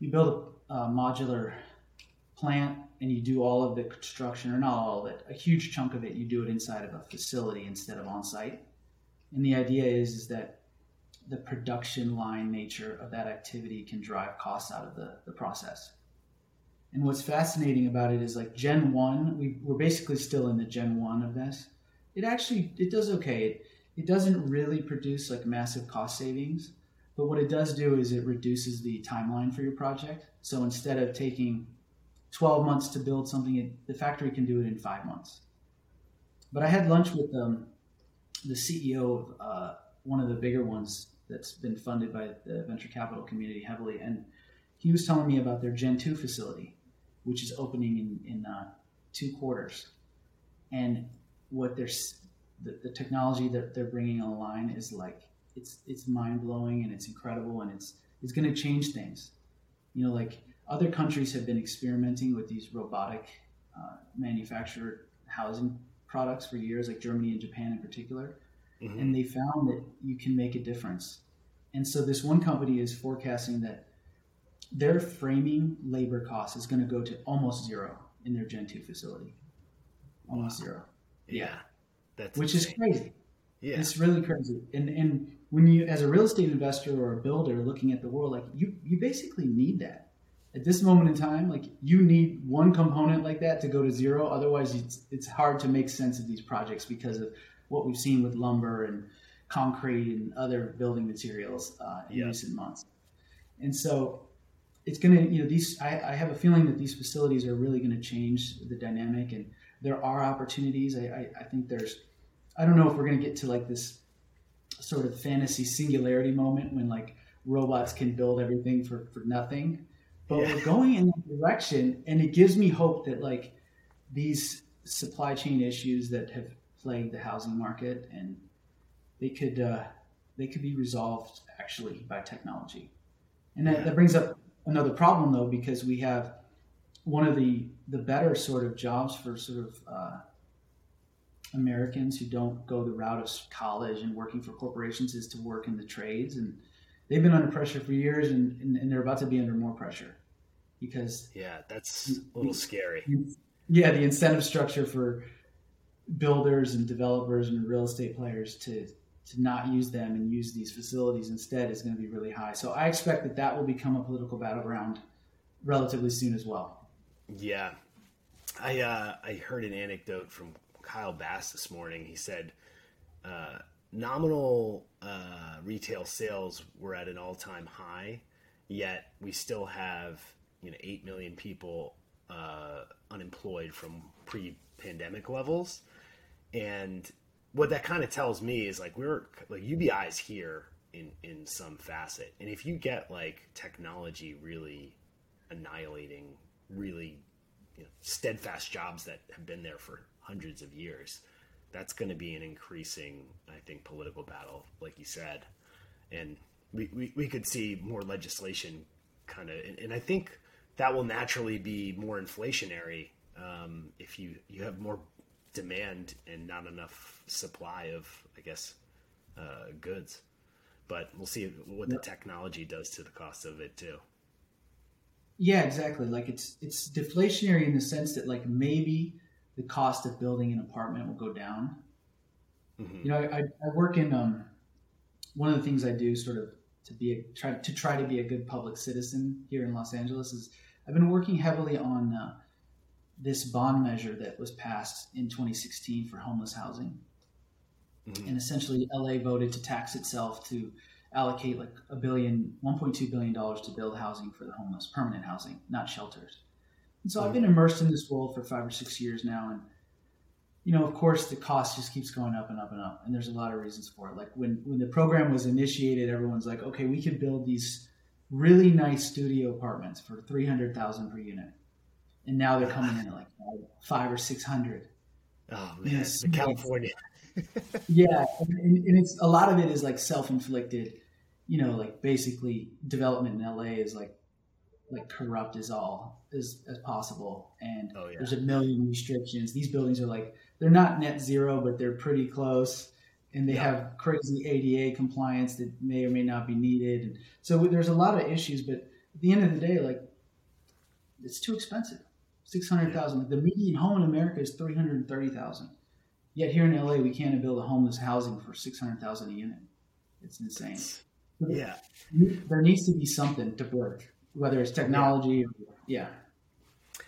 you build a, a modular plant and you do all of the construction, or not all of it, a huge chunk of it, you do it inside of a facility instead of on site. And the idea is, is that the production line nature of that activity can drive costs out of the, the process. And what's fascinating about it is like Gen 1, we, we're basically still in the Gen 1 of this. It actually, it does okay. It, it doesn't really produce like massive cost savings, but what it does do is it reduces the timeline for your project. So instead of taking 12 months to build something, the factory can do it in five months. But I had lunch with um, the CEO of uh, one of the bigger ones that's been funded by the venture capital community heavily, and he was telling me about their Gen 2 facility, which is opening in, in uh, two quarters. And what they're, the, the technology that they're bringing online is like, it's, it's mind blowing and it's incredible and it's, it's going to change things. You know, like other countries have been experimenting with these robotic uh, manufactured housing products for years, like Germany and Japan in particular, mm-hmm. and they found that you can make a difference. And so this one company is forecasting that their framing labor cost is going to go to almost zero in their Gen 2 facility. Almost zero. Yeah. That's which insane. is crazy. Yeah. It's really crazy. And and when you as a real estate investor or a builder looking at the world, like you you basically need that at this moment in time, like you need one component like that to go to zero. Otherwise, it's, it's hard to make sense of these projects because of what we've seen with lumber and concrete and other building materials uh, in recent months. And so it's going to, you know, these, I, I, have a feeling that these facilities are really going to change the dynamic and there are opportunities. I, I, I think there's, I don't know if we're going to get to like this sort of fantasy singularity moment when like robots can build everything for, for nothing. But yeah. we're going in that direction, and it gives me hope that like these supply chain issues that have plagued the housing market, and they could uh, they could be resolved actually by technology. And that, yeah. that brings up another problem though, because we have one of the the better sort of jobs for sort of uh, Americans who don't go the route of college and working for corporations is to work in the trades, and they've been under pressure for years, and, and, and they're about to be under more pressure because yeah, that's a little scary. Yeah, the incentive structure for builders and developers and real estate players to to not use them and use these facilities instead is going to be really high. So I expect that that will become a political battleground relatively soon as well. Yeah, I uh, I heard an anecdote from Kyle Bass this morning. He said uh, nominal uh, retail sales were at an all time high, yet we still have you know eight million people uh, unemployed from pre pandemic levels, and what that kind of tells me is like we're like UBI is here in in some facet, and if you get like technology really annihilating really you know, steadfast jobs that have been there for hundreds of years, that's going to be an increasing, I think, political battle, like you said, and we we, we could see more legislation kind of, and, and I think that will naturally be more inflationary um, if you you have more demand and not enough supply of, I guess, uh, goods. But we'll see what the technology does to the cost of it too. Yeah, exactly. Like it's it's deflationary in the sense that like maybe the cost of building an apartment will go down. Mm-hmm. You know, I, I work in um, one of the things I do sort of to be a, try to try to be a good public citizen here in Los Angeles is I've been working heavily on uh, this bond measure that was passed in 2016 for homeless housing. Mm-hmm. And essentially, LA voted to tax itself to allocate like a billion, 1.2 billion dollars to build housing for the homeless, permanent housing, not shelters. And so mm-hmm. I've been immersed in this world for five or six years now, and you know, of course, the cost just keeps going up and up and up, and there's a lot of reasons for it. Like when when the program was initiated, everyone's like, okay, we could build these really nice studio apartments for three hundred thousand per unit and now they're coming in at like five or six hundred. Oh man, California. yeah, and, and, it's a lot of it is like self-inflicted. You know, like basically development in LA is like like corrupt as all as as possible, and oh, yeah. there's a million restrictions. These buildings are like they're not net zero, but they're pretty close. And they yeah. have crazy ADA compliance that may or may not be needed. And so there's a lot of issues, but at the end of the day, like it's too expensive six hundred thousand. The median home in America is three hundred thirty thousand. Yet here in LA, we can't build a homeless housing for six hundred thousand a unit. It's insane. Yeah, there needs to be something to work, whether it's technology, yeah, or, yeah.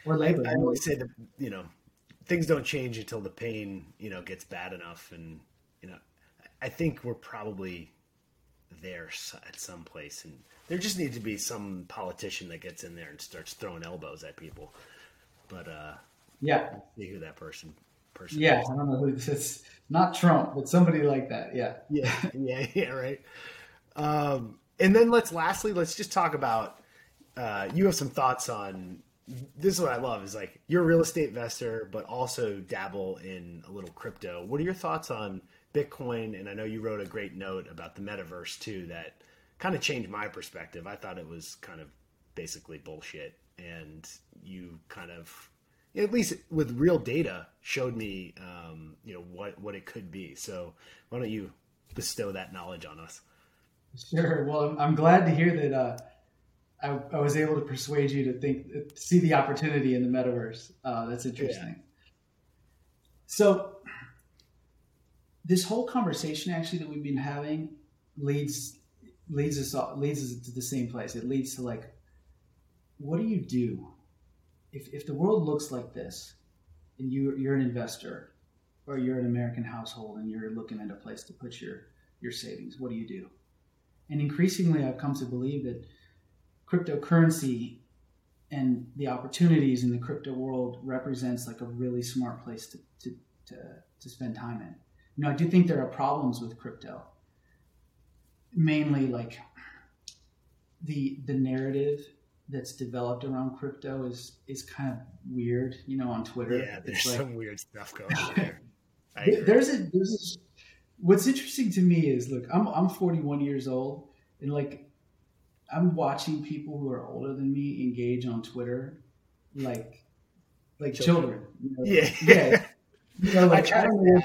or labor. I, I always say that you know things don't change until the pain you know gets bad enough, and I think we're probably there at some place, and there just needs to be some politician that gets in there and starts throwing elbows at people. But uh, yeah, see who that person person. Yeah, is. I don't know is. Not Trump, but somebody like that. Yeah. Yeah. Yeah. Yeah. Right. Um, and then let's lastly let's just talk about. Uh, you have some thoughts on this is what I love is like you're a real estate investor, but also dabble in a little crypto. What are your thoughts on Bitcoin? And I know you wrote a great note about the metaverse too that kind of changed my perspective. I thought it was kind of basically bullshit and you kind of at least with real data showed me um, you know what what it could be so why don't you bestow that knowledge on us sure well i'm glad to hear that uh, I, I, was able to persuade you to think see the opportunity in the metaverse uh, that's interesting yeah. so this whole conversation actually that we've been having leads leads us leads us to the same place it leads to like what do you do if, if the world looks like this and you, you're an investor or you're an American household and you're looking at a place to put your, your savings, what do you do? And increasingly, I've come to believe that cryptocurrency and the opportunities in the crypto world represents like a really smart place to, to, to, to spend time in. You know, I do think there are problems with crypto, mainly like the the narrative that's developed around crypto is is kind of weird. You know, on Twitter. Yeah, there's like, some weird stuff going on there. there's a there's a, what's interesting to me is look, I'm I'm 41 years old, and like I'm watching people who are older than me engage on Twitter, like like children. children you know? Yeah, yeah. You know, like, I, I, don't know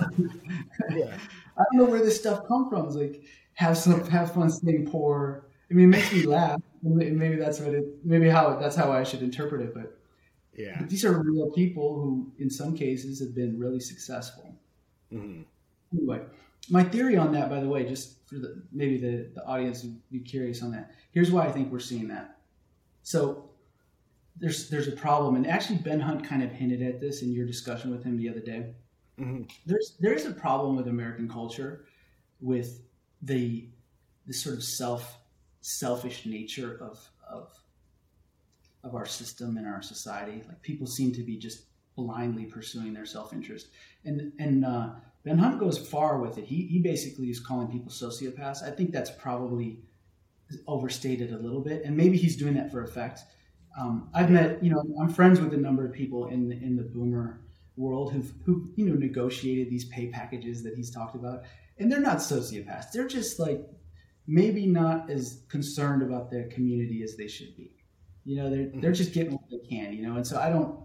yeah. I don't know where this stuff come from. It's like have some have fun staying poor. I mean, it makes me laugh. Maybe that's what it. Maybe how that's how I should interpret it. But yeah, but these are real people who, in some cases, have been really successful. Mm-hmm. Anyway, my theory on that, by the way, just for the maybe the the audience would be curious on that. Here's why I think we're seeing that. So there's there's a problem, and actually Ben Hunt kind of hinted at this in your discussion with him the other day. Mm-hmm. There's there's a problem with American culture with the the sort of self selfish nature of of of our system and our society. Like people seem to be just blindly pursuing their self interest, and and uh, Ben Hunt goes far with it. He he basically is calling people sociopaths. I think that's probably overstated a little bit, and maybe he's doing that for effect. Um, I've met, you know, I'm friends with a number of people in in the boomer world who've who you know negotiated these pay packages that he's talked about, and they're not sociopaths. They're just like maybe not as concerned about their community as they should be. You know, they're they're just getting what they can. You know, and so I don't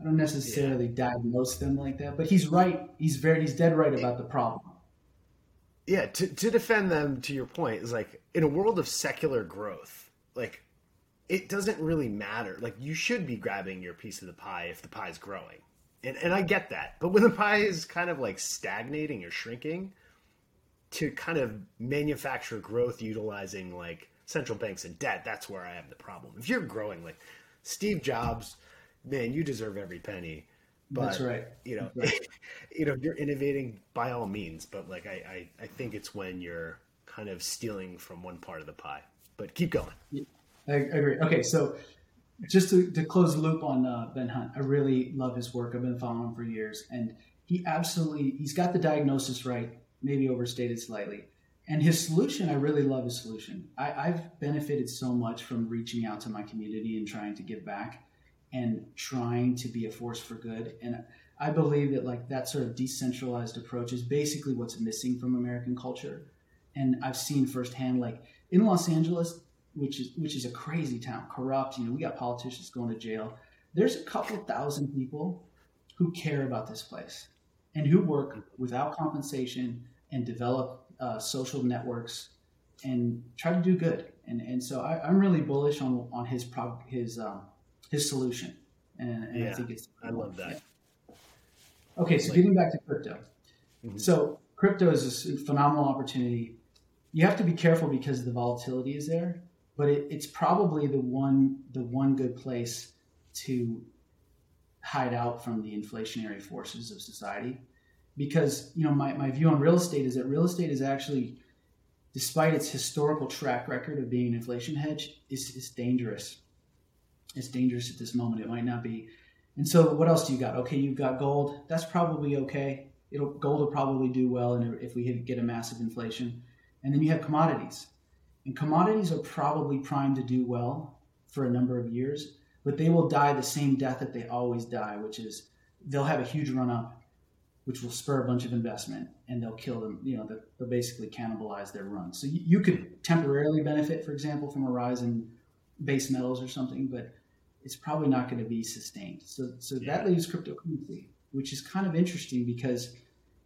I don't necessarily yeah. diagnose them like that. But he's right. He's very he's dead right about the problem. Yeah, to to defend them to your point is like in a world of secular growth, like it doesn't really matter. Like you should be grabbing your piece of the pie if the pie is growing. And and I get that. But when the pie is kind of like stagnating or shrinking, to kind of manufacture growth utilizing like central banks and debt, that's where I have the problem. If you're growing like Steve Jobs, man, you deserve every penny. But, that's right. You know, right. you know, you're innovating by all means, but like I, I, I think it's when you're kind of stealing from one part of the pie. But keep going. I agree. Okay, so just to, to close the loop on uh, Ben Hunt, I really love his work. I've been following him for years, and he absolutely he's got the diagnosis right, maybe overstated slightly. And his solution, I really love his solution. I, I've benefited so much from reaching out to my community and trying to give back and trying to be a force for good. And I believe that like that sort of decentralized approach is basically what's missing from American culture. And I've seen firsthand, like in Los Angeles, which is which is a crazy town, corrupt. You know, we got politicians going to jail. There's a couple thousand people who care about this place and who work without compensation and develop uh, social networks and try to do good. And and so I, am really bullish on on his prog- his um, his solution. And, and yeah, I think it's I love that. Yeah. Okay, so getting back to crypto. Mm-hmm. So crypto is a phenomenal opportunity. You have to be careful because the volatility is there but it, it's probably the one the one good place to hide out from the inflationary forces of society. Because you know my, my view on real estate is that real estate is actually despite its historical track record of being an inflation hedge is, is dangerous. It's dangerous at this moment. It might not be. And so what else do you got? Okay you've got gold. That's probably okay. It'll gold will probably do well if we get a massive inflation. And then you have commodities and commodities are probably primed to do well for a number of years, but they will die the same death that they always die, which is they'll have a huge run up, which will spur a bunch of investment and they'll kill them. You know, they'll basically cannibalize their run. So you could temporarily benefit, for example, from a rise in base metals or something, but it's probably not going to be sustained. So, so yeah. that leaves cryptocurrency, which is kind of interesting because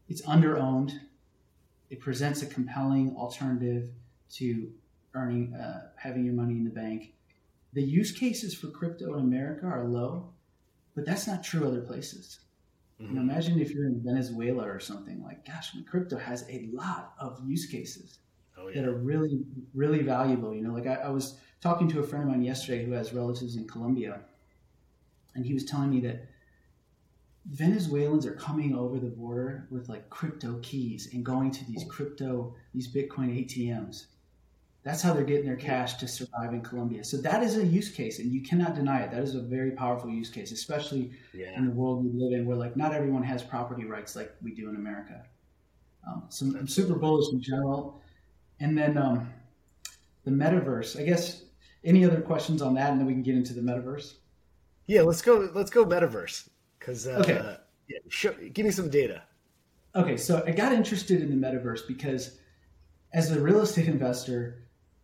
it's underowned. It presents a compelling alternative to earning, uh, having your money in the bank. The use cases for crypto in America are low, but that's not true other places. Mm-hmm. You know, mm-hmm. imagine if you're in Venezuela or something like, gosh, crypto has a lot of use cases oh, yeah. that are really, really valuable. You know, like I, I was talking to a friend of mine yesterday who has relatives in Colombia, and he was telling me that Venezuelans are coming over the border with like crypto keys and going to these crypto, these Bitcoin ATMs that's how they're getting their cash to survive in Colombia. So that is a use case, and you cannot deny it. That is a very powerful use case, especially yeah. in the world we live in, where like not everyone has property rights like we do in America. Um, so I'm super bullish in general. And then um, the metaverse. I guess any other questions on that, and then we can get into the metaverse. Yeah, let's go. Let's go metaverse because uh, okay. Yeah, show, give me some data. Okay, so I got interested in the metaverse because as a real estate investor,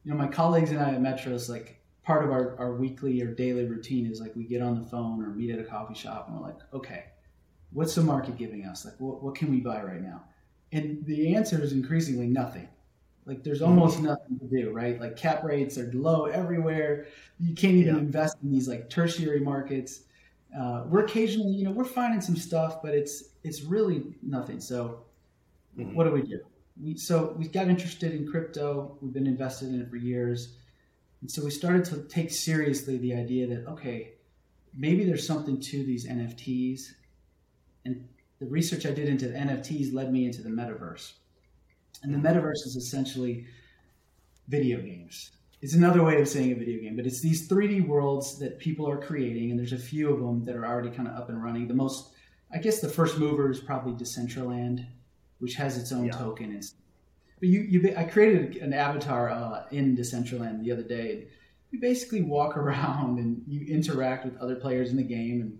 you know, my colleagues and I at Metros, like part of our, our weekly or daily routine is like we get on the phone or meet at a coffee shop and we're like, okay, what's the market giving us? Like, what, what can we buy right now? And the answer is increasingly nothing. Like, there's almost mm-hmm. nothing to do, right? Like, cap rates are low everywhere. You can't even yeah. invest in these like tertiary markets. Uh, we're occasionally, you know, we're finding some stuff, but it's it's really nothing. So, mm-hmm. what do we do? So we got interested in crypto. We've been invested in it for years, and so we started to take seriously the idea that okay, maybe there's something to these NFTs, and the research I did into the NFTs led me into the metaverse, and the metaverse is essentially video games. It's another way of saying a video game, but it's these 3D worlds that people are creating, and there's a few of them that are already kind of up and running. The most, I guess, the first mover is probably Decentraland, which has its own yeah. token. It's, but you, you, I created an avatar uh, in Decentraland the other day. You basically walk around and you interact with other players in the game, and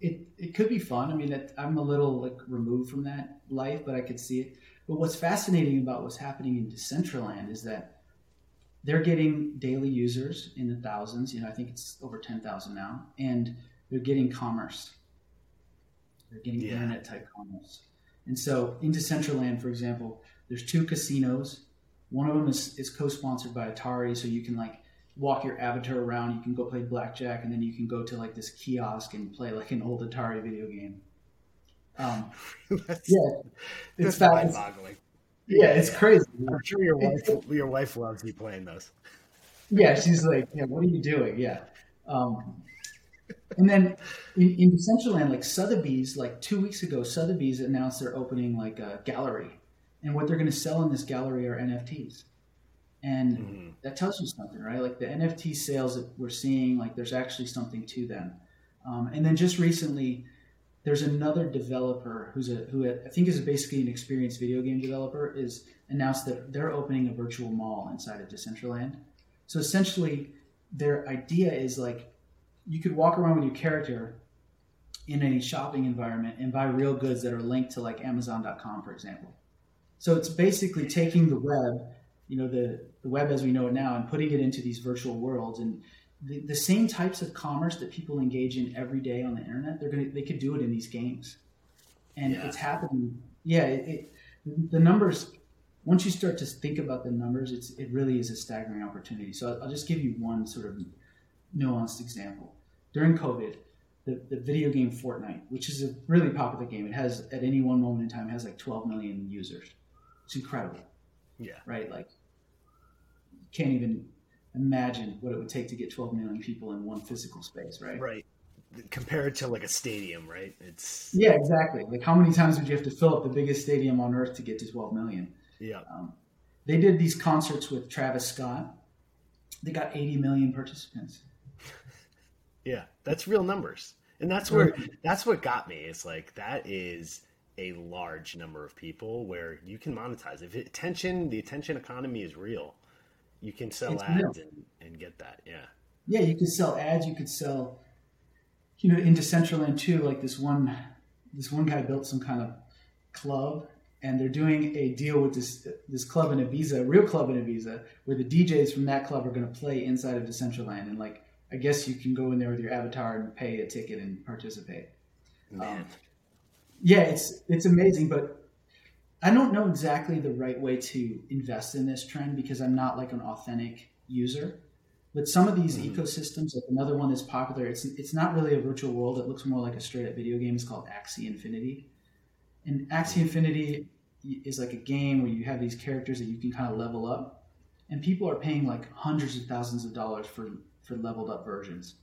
it it could be fun. I mean, it, I'm a little like removed from that life, but I could see it. But what's fascinating about what's happening in Decentraland is that they're getting daily users in the thousands. You know, I think it's over 10,000 now. And they're getting commerce. They're getting yeah. internet type commerce. And so in Decentraland, for example, there's two casinos. One of them is, is co-sponsored by Atari. So you can like walk your avatar around. You can go play blackjack and then you can go to like this kiosk and play like an old Atari video game. Um, yeah, it's mind-boggling. Yeah, it's crazy. I'm sure your wife your wife loves you playing those. Yeah, she's like, yeah, what are you doing? Yeah. Um, and then in, in Decentraland, like Sotheby's, like two weeks ago, Sotheby's announced they're opening like a gallery. And what they're going to sell in this gallery are NFTs. And mm-hmm. that tells you something, right? Like the NFT sales that we're seeing, like there's actually something to them. Um, and then just recently, there's another developer who's a who I think is basically an experienced video game developer is announced that they're opening a virtual mall inside of Decentraland. So essentially, their idea is like you could walk around with your character in a shopping environment and buy real goods that are linked to like Amazon.com, for example. So it's basically taking the web, you know, the, the web as we know it now, and putting it into these virtual worlds and the, the same types of commerce that people engage in every day on the internet, they're gonna they could do it in these games, and yeah. it's happening. Yeah, it, it, the numbers. Once you start to think about the numbers, it's it really is a staggering opportunity. So I'll, I'll just give you one sort of nuanced example. During COVID, the, the video game Fortnite, which is a really popular game, it has at any one moment in time has like 12 million users. It's incredible. Yeah. Right. Like, can't even imagine what it would take to get 12 million people in one physical space, right? Right. Compared to like a stadium, right? It's yeah, exactly. Like how many times would you have to fill up the biggest stadium on earth to get to 12 million? Yeah. Um, they did these concerts with Travis Scott. They got 80 million participants. Yeah, that's real numbers, and that's where mm-hmm. that's what got me. It's like that is a large number of people where you can monetize. If attention, the attention economy is real you can sell it's ads and, and get that. Yeah. Yeah, you can sell ads. You could sell, you know, into Decentraland too. Like this one, this one guy built some kind of club, and they're doing a deal with this this club in Ibiza, a real club in Ibiza, where the DJs from that club are going to play inside of Decentraland, and like I guess you can go in there with your avatar and pay a ticket and participate. Um, yeah, it's it's amazing, but I don't know exactly the right way to invest in this trend because I'm not like an authentic user. But some of these mm-hmm. ecosystems, like another one that's popular, it's it's not really a virtual world. It looks more like a straight up video game. It's called Axie Infinity. And Axie Infinity is like a game where you have these characters that you can kind of level up. And people are paying like hundreds of thousands of dollars for for leveled up versions.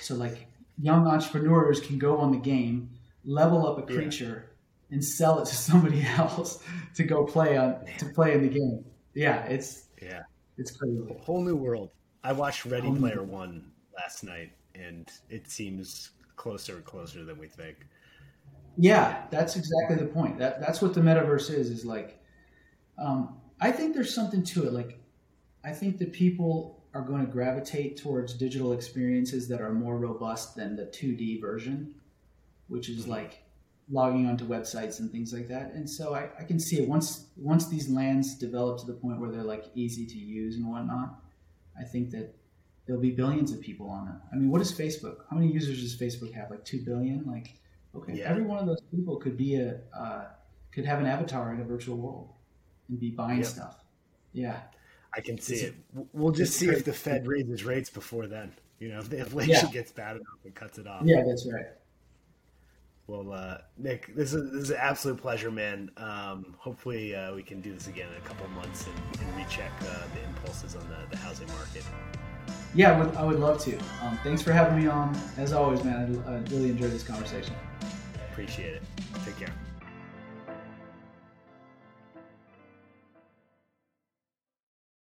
So like young entrepreneurs can go on the game, level up a creature, and sell it to somebody else to go play on to play in the game. Yeah, it's yeah, it's crazy. A whole new world. I watched Ready whole Player One last night, and it seems closer and closer than we think. Yeah, that's exactly the point. That that's what the metaverse is. Is like, um, I think there's something to it. Like I think that people are going to gravitate towards digital experiences that are more robust than the 2D version, which is mm-hmm. like logging onto websites and things like that. And so I, I, can see it once once these lands develop to the point where they're like easy to use and whatnot. I think that there'll be billions of people on it. I mean, what is Facebook? How many users does Facebook have? Like two billion? Like, okay, yeah. every one of those people could be a uh, could have an avatar in a virtual world and be buying yep. stuff. Yeah, I can see it. We'll just see if the Fed raises rates before then. You know, if the inflation yeah. gets bad enough and cuts it off. Yeah, that's right. Well, uh, Nick, this is this is an absolute pleasure, man. Um, hopefully, uh, we can do this again in a couple months and, and recheck uh, the impulses on the, the housing market. Yeah, I would, I would love to. Um, thanks for having me on. As always, man, I, I really enjoyed this conversation. Appreciate it. Take care.